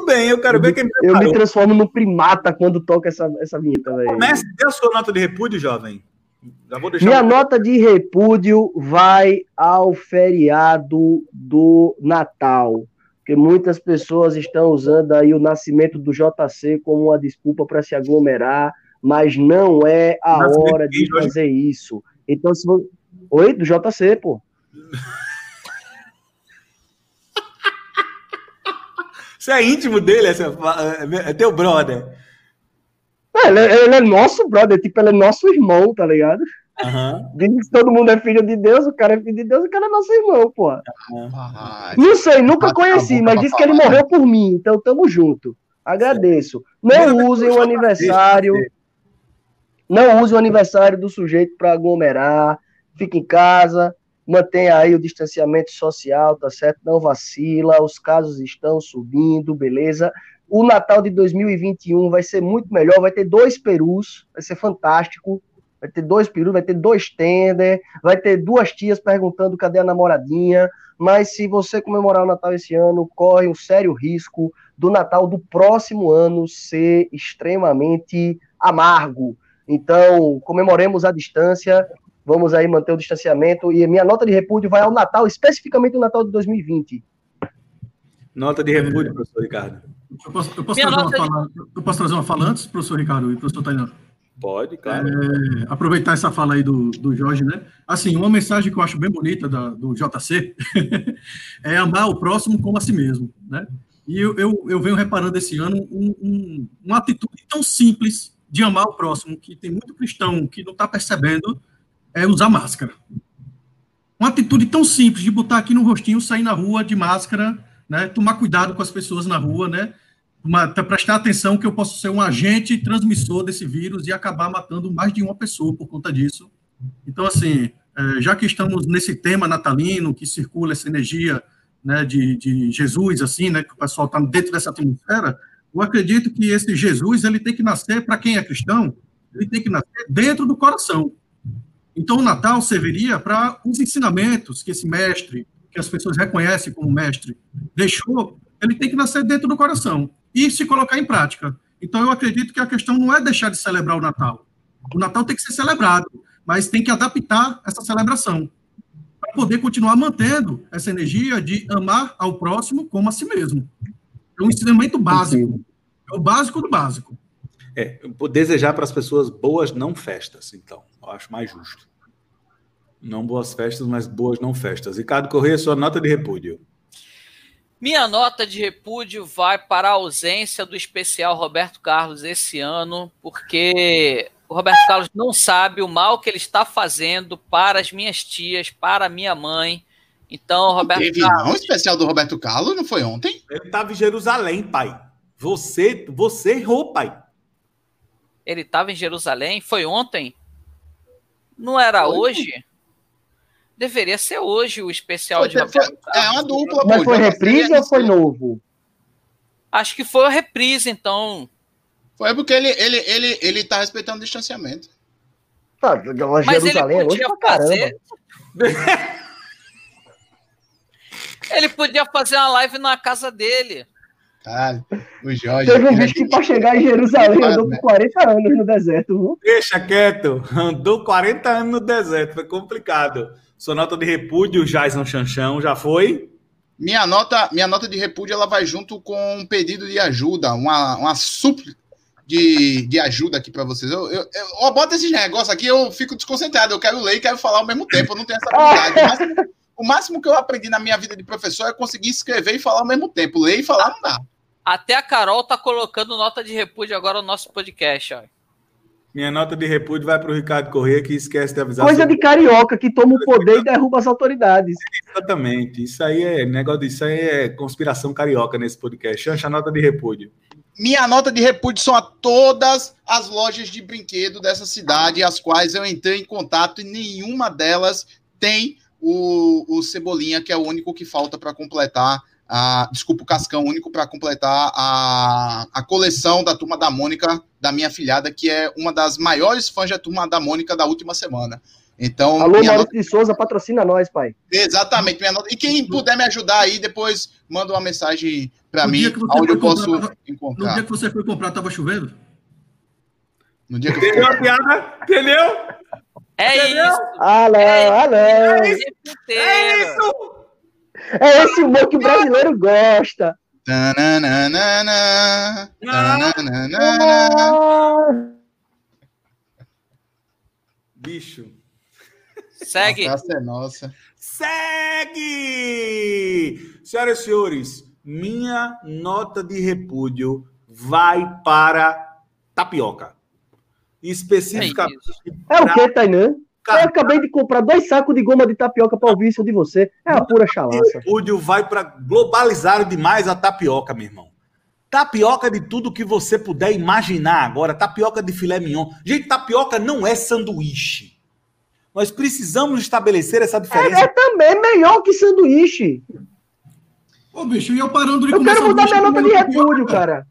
Muito bem, eu quero eu ver quem me Eu me transformo no primata quando toca essa, essa vinheta, velho. Comece, dê a sua nota de repúdio, jovem. Minha nota de repúdio vai ao feriado do Natal. Porque muitas pessoas estão usando aí o nascimento do JC como uma desculpa para se aglomerar, mas não é a hora de fazer isso. Então, se você... Oi, do JC, pô. Você é íntimo dele, essa, é, é teu brother. É, ele, é, ele, é nosso brother, tipo, ele é nosso irmão, tá ligado? Uhum. Diz que todo mundo é filho de Deus, o cara é filho de Deus, o cara é nosso irmão, pô. Uhum. Não sei, nunca conheci, mas disse que ele morreu por mim, então tamo junto. Agradeço. Não usem o aniversário. Não use o aniversário do sujeito para aglomerar. Fique em casa. Mantenha aí o distanciamento social, tá certo? Não vacila, os casos estão subindo, beleza? O Natal de 2021 vai ser muito melhor, vai ter dois perus, vai ser fantástico. Vai ter dois perus, vai ter dois tender, vai ter duas tias perguntando cadê a namoradinha. Mas se você comemorar o Natal esse ano, corre um sério risco do Natal do próximo ano ser extremamente amargo. Então, comemoremos a distância, vamos aí manter o distanciamento. E minha nota de repúdio vai ao Natal, especificamente o Natal de 2020. Nota de repúdio, professor Ricardo. Eu posso, eu posso trazer, uma fala, eu posso trazer uma fala antes, professor Ricardo e professor Tainan? Pode, claro. É, aproveitar essa fala aí do, do Jorge, né? Assim, uma mensagem que eu acho bem bonita da, do JC é amar o próximo como a si mesmo, né? E eu, eu, eu venho reparando esse ano um, um, uma atitude tão simples de amar o próximo, que tem muito cristão que não está percebendo, é usar máscara. Uma atitude tão simples de botar aqui no rostinho, sair na rua de máscara, né? Tomar cuidado com as pessoas na rua, né? Uma, prestar atenção que eu posso ser um agente transmissor desse vírus e acabar matando mais de uma pessoa por conta disso. Então, assim, é, já que estamos nesse tema natalino, que circula essa energia né, de, de Jesus, assim, né, que o pessoal está dentro dessa atmosfera, eu acredito que esse Jesus ele tem que nascer, para quem é cristão, ele tem que nascer dentro do coração. Então, o Natal serviria para os ensinamentos que esse mestre, que as pessoas reconhecem como mestre, deixou, ele tem que nascer dentro do coração e se colocar em prática. Então, eu acredito que a questão não é deixar de celebrar o Natal. O Natal tem que ser celebrado, mas tem que adaptar essa celebração para poder continuar mantendo essa energia de amar ao próximo como a si mesmo. É um ensinamento básico. É o básico do básico. É, desejar para as pessoas boas não festas, então. Eu acho mais justo. Não boas festas, mas boas não festas. Ricardo Corrêa, sua nota de repúdio. Minha nota de repúdio vai para a ausência do especial Roberto Carlos esse ano, porque o Roberto Carlos não sabe o mal que ele está fazendo para as minhas tias, para a minha mãe. Então, Roberto Teve Carlos. Não, especial do Roberto Carlos, não foi ontem? Ele estava em Jerusalém, pai. Você, você errou, pai. Ele estava em Jerusalém? Foi ontem? Não era foi, hoje? Deveria ser hoje o especial foi, de Roberto Carlos. É uma dupla, Mas foi reprise ou foi novo? Acho que foi a reprise, então. Foi porque ele, ele, ele, ele tá respeitando o distanciamento. Tá, Mas Jerusalém ele podia é fazer. ele podia fazer uma live na casa dele. Caralho, o Jorge. Teve um bicho que para chegar em Jerusalém andou por 40 anos no deserto. Viu? Deixa quieto, andou 40 anos no deserto, foi complicado. Sua nota de repúdio, Jason Chanchão, já foi? Minha nota, minha nota de repúdio ela vai junto com um pedido de ajuda, uma, uma súplica de, de ajuda aqui para vocês. Eu, eu, eu, eu boto esses negócios aqui, eu fico desconcentrado. Eu quero ler e quero falar ao mesmo tempo. Eu não tenho essa habilidade. Mas, o máximo que eu aprendi na minha vida de professor é conseguir escrever e falar ao mesmo tempo. Ler e falar não dá. Até a Carol tá colocando nota de repúdio agora no nosso podcast, ó. Minha nota de repúdio vai para o Ricardo Corrêa, que esquece de avisar. Coisa sobre... de carioca, que toma o poder e derruba as autoridades. Exatamente. Isso aí é negócio disso aí é conspiração carioca nesse podcast. Chancha nota de repúdio. Minha nota de repúdio são a todas as lojas de brinquedo dessa cidade, as quais eu entrei em contato e nenhuma delas tem o, o Cebolinha, que é o único que falta para completar a, desculpa, o Cascão único para completar a, a coleção da Turma da Mônica da minha filhada, que é uma das maiores fãs da Turma da Mônica da última semana. Então, Alô, Maurício nota... de Souza, patrocina nós, pai. Exatamente, minha nota. E quem puder me ajudar aí, depois manda uma mensagem para mim, onde eu posso comprar, encontrar. No dia que você foi comprar, estava chovendo? No dia que Entendeu a piada? Entendeu? É Entendeu? isso. Ah, não, é, ah, não. Isso. É isso. É esse humor que o brasileiro gosta. Bicho. Segue. Nossa, é nossa. Segue! Senhoras e senhores, minha nota de repúdio vai para tapioca. Especificamente. É, é o que, Tainan? Eu acabei de comprar dois sacos de goma de tapioca para ouvir isso de você. É a pura chalaça. O repúdio vai para globalizar demais a tapioca, meu irmão. Tapioca de tudo que você puder imaginar agora. Tapioca de filé mignon. Gente, tapioca não é sanduíche. Nós precisamos estabelecer essa É, diferença. é também melhor que sanduíche. Ô, bicho, e eu parando de Eu quero mudar minha nota de repúdio, cara.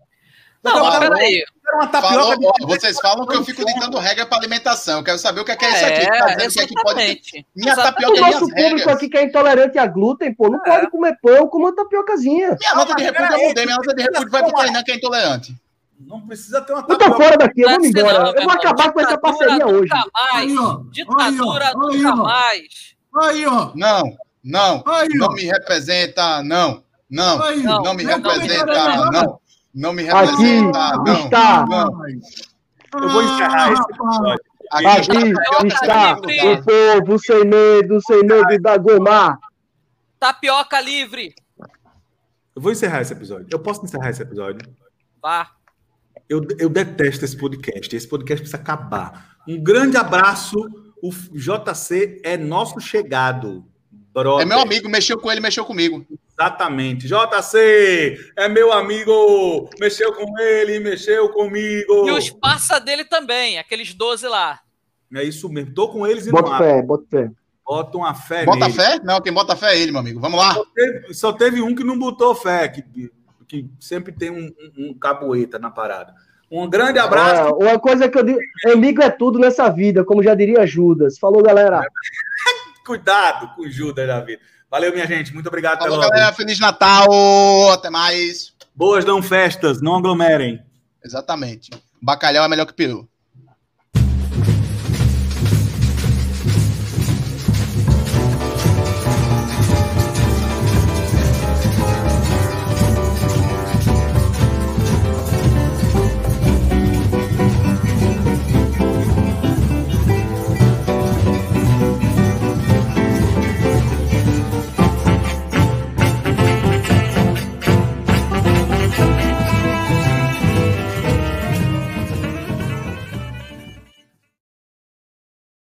Não, não, peraí. Uma tapioca Falou, de- ó, vocês falam que eu fico ditando regra para alimentação. Eu quero saber o que é, que é isso aqui. Tá É, dizendo que aqui pode. exatamente. Minha Exatamente. tapioca O tem nosso público regras. aqui que é intolerante a glúten, pô, não É. pode comer pão com uma tapiocazinha. Minha nota de mas repúdio eu mudei. Minha nota de repúdio vai pro Tainan, que é intolerante. Não precisa ter uma Eu tô tapioca. fora daqui, eu Não vou é embora. não, eu vou acabar com essa parceria hoje. Nunca mais. Ditadura nunca ó. mais. Aí, ó. Não, não. Aí, Não ó. me representa, não. Não. Não, Não me Não, representa, não, não. Me Aqui representa, não. está. Não. Eu vou encerrar esse episódio. Aqui Aqui está o povo sem medo, sem medo da Gomar. Tapioca livre. Eu vou encerrar esse episódio. Eu posso encerrar esse episódio? Vá. Eu, eu detesto esse podcast. Esse podcast precisa acabar. Um grande abraço. O JC é nosso chegado. Brother. É meu amigo, mexeu com ele, mexeu comigo. Exatamente. JC é meu amigo. Mexeu com ele, mexeu comigo. E os passa dele também, aqueles 12 lá. É isso mesmo. Tô com eles e Bota não fé, bota fé. Bota uma fé Bota nele. fé? Não, quem bota fé é ele, meu amigo. Vamos lá. Só teve, só teve um que não botou fé, que, que sempre tem um, um, um capoeira na parada. Um grande abraço. É, uma coisa que eu digo, amigo é tudo nessa vida, como já diria Judas. Falou, galera. Cuidado com o Judas da vida. Valeu, minha gente. Muito obrigado Falou, pela galera. Feliz Natal. Até mais. Boas não festas, não aglomerem. Exatamente. Bacalhau é melhor que peru.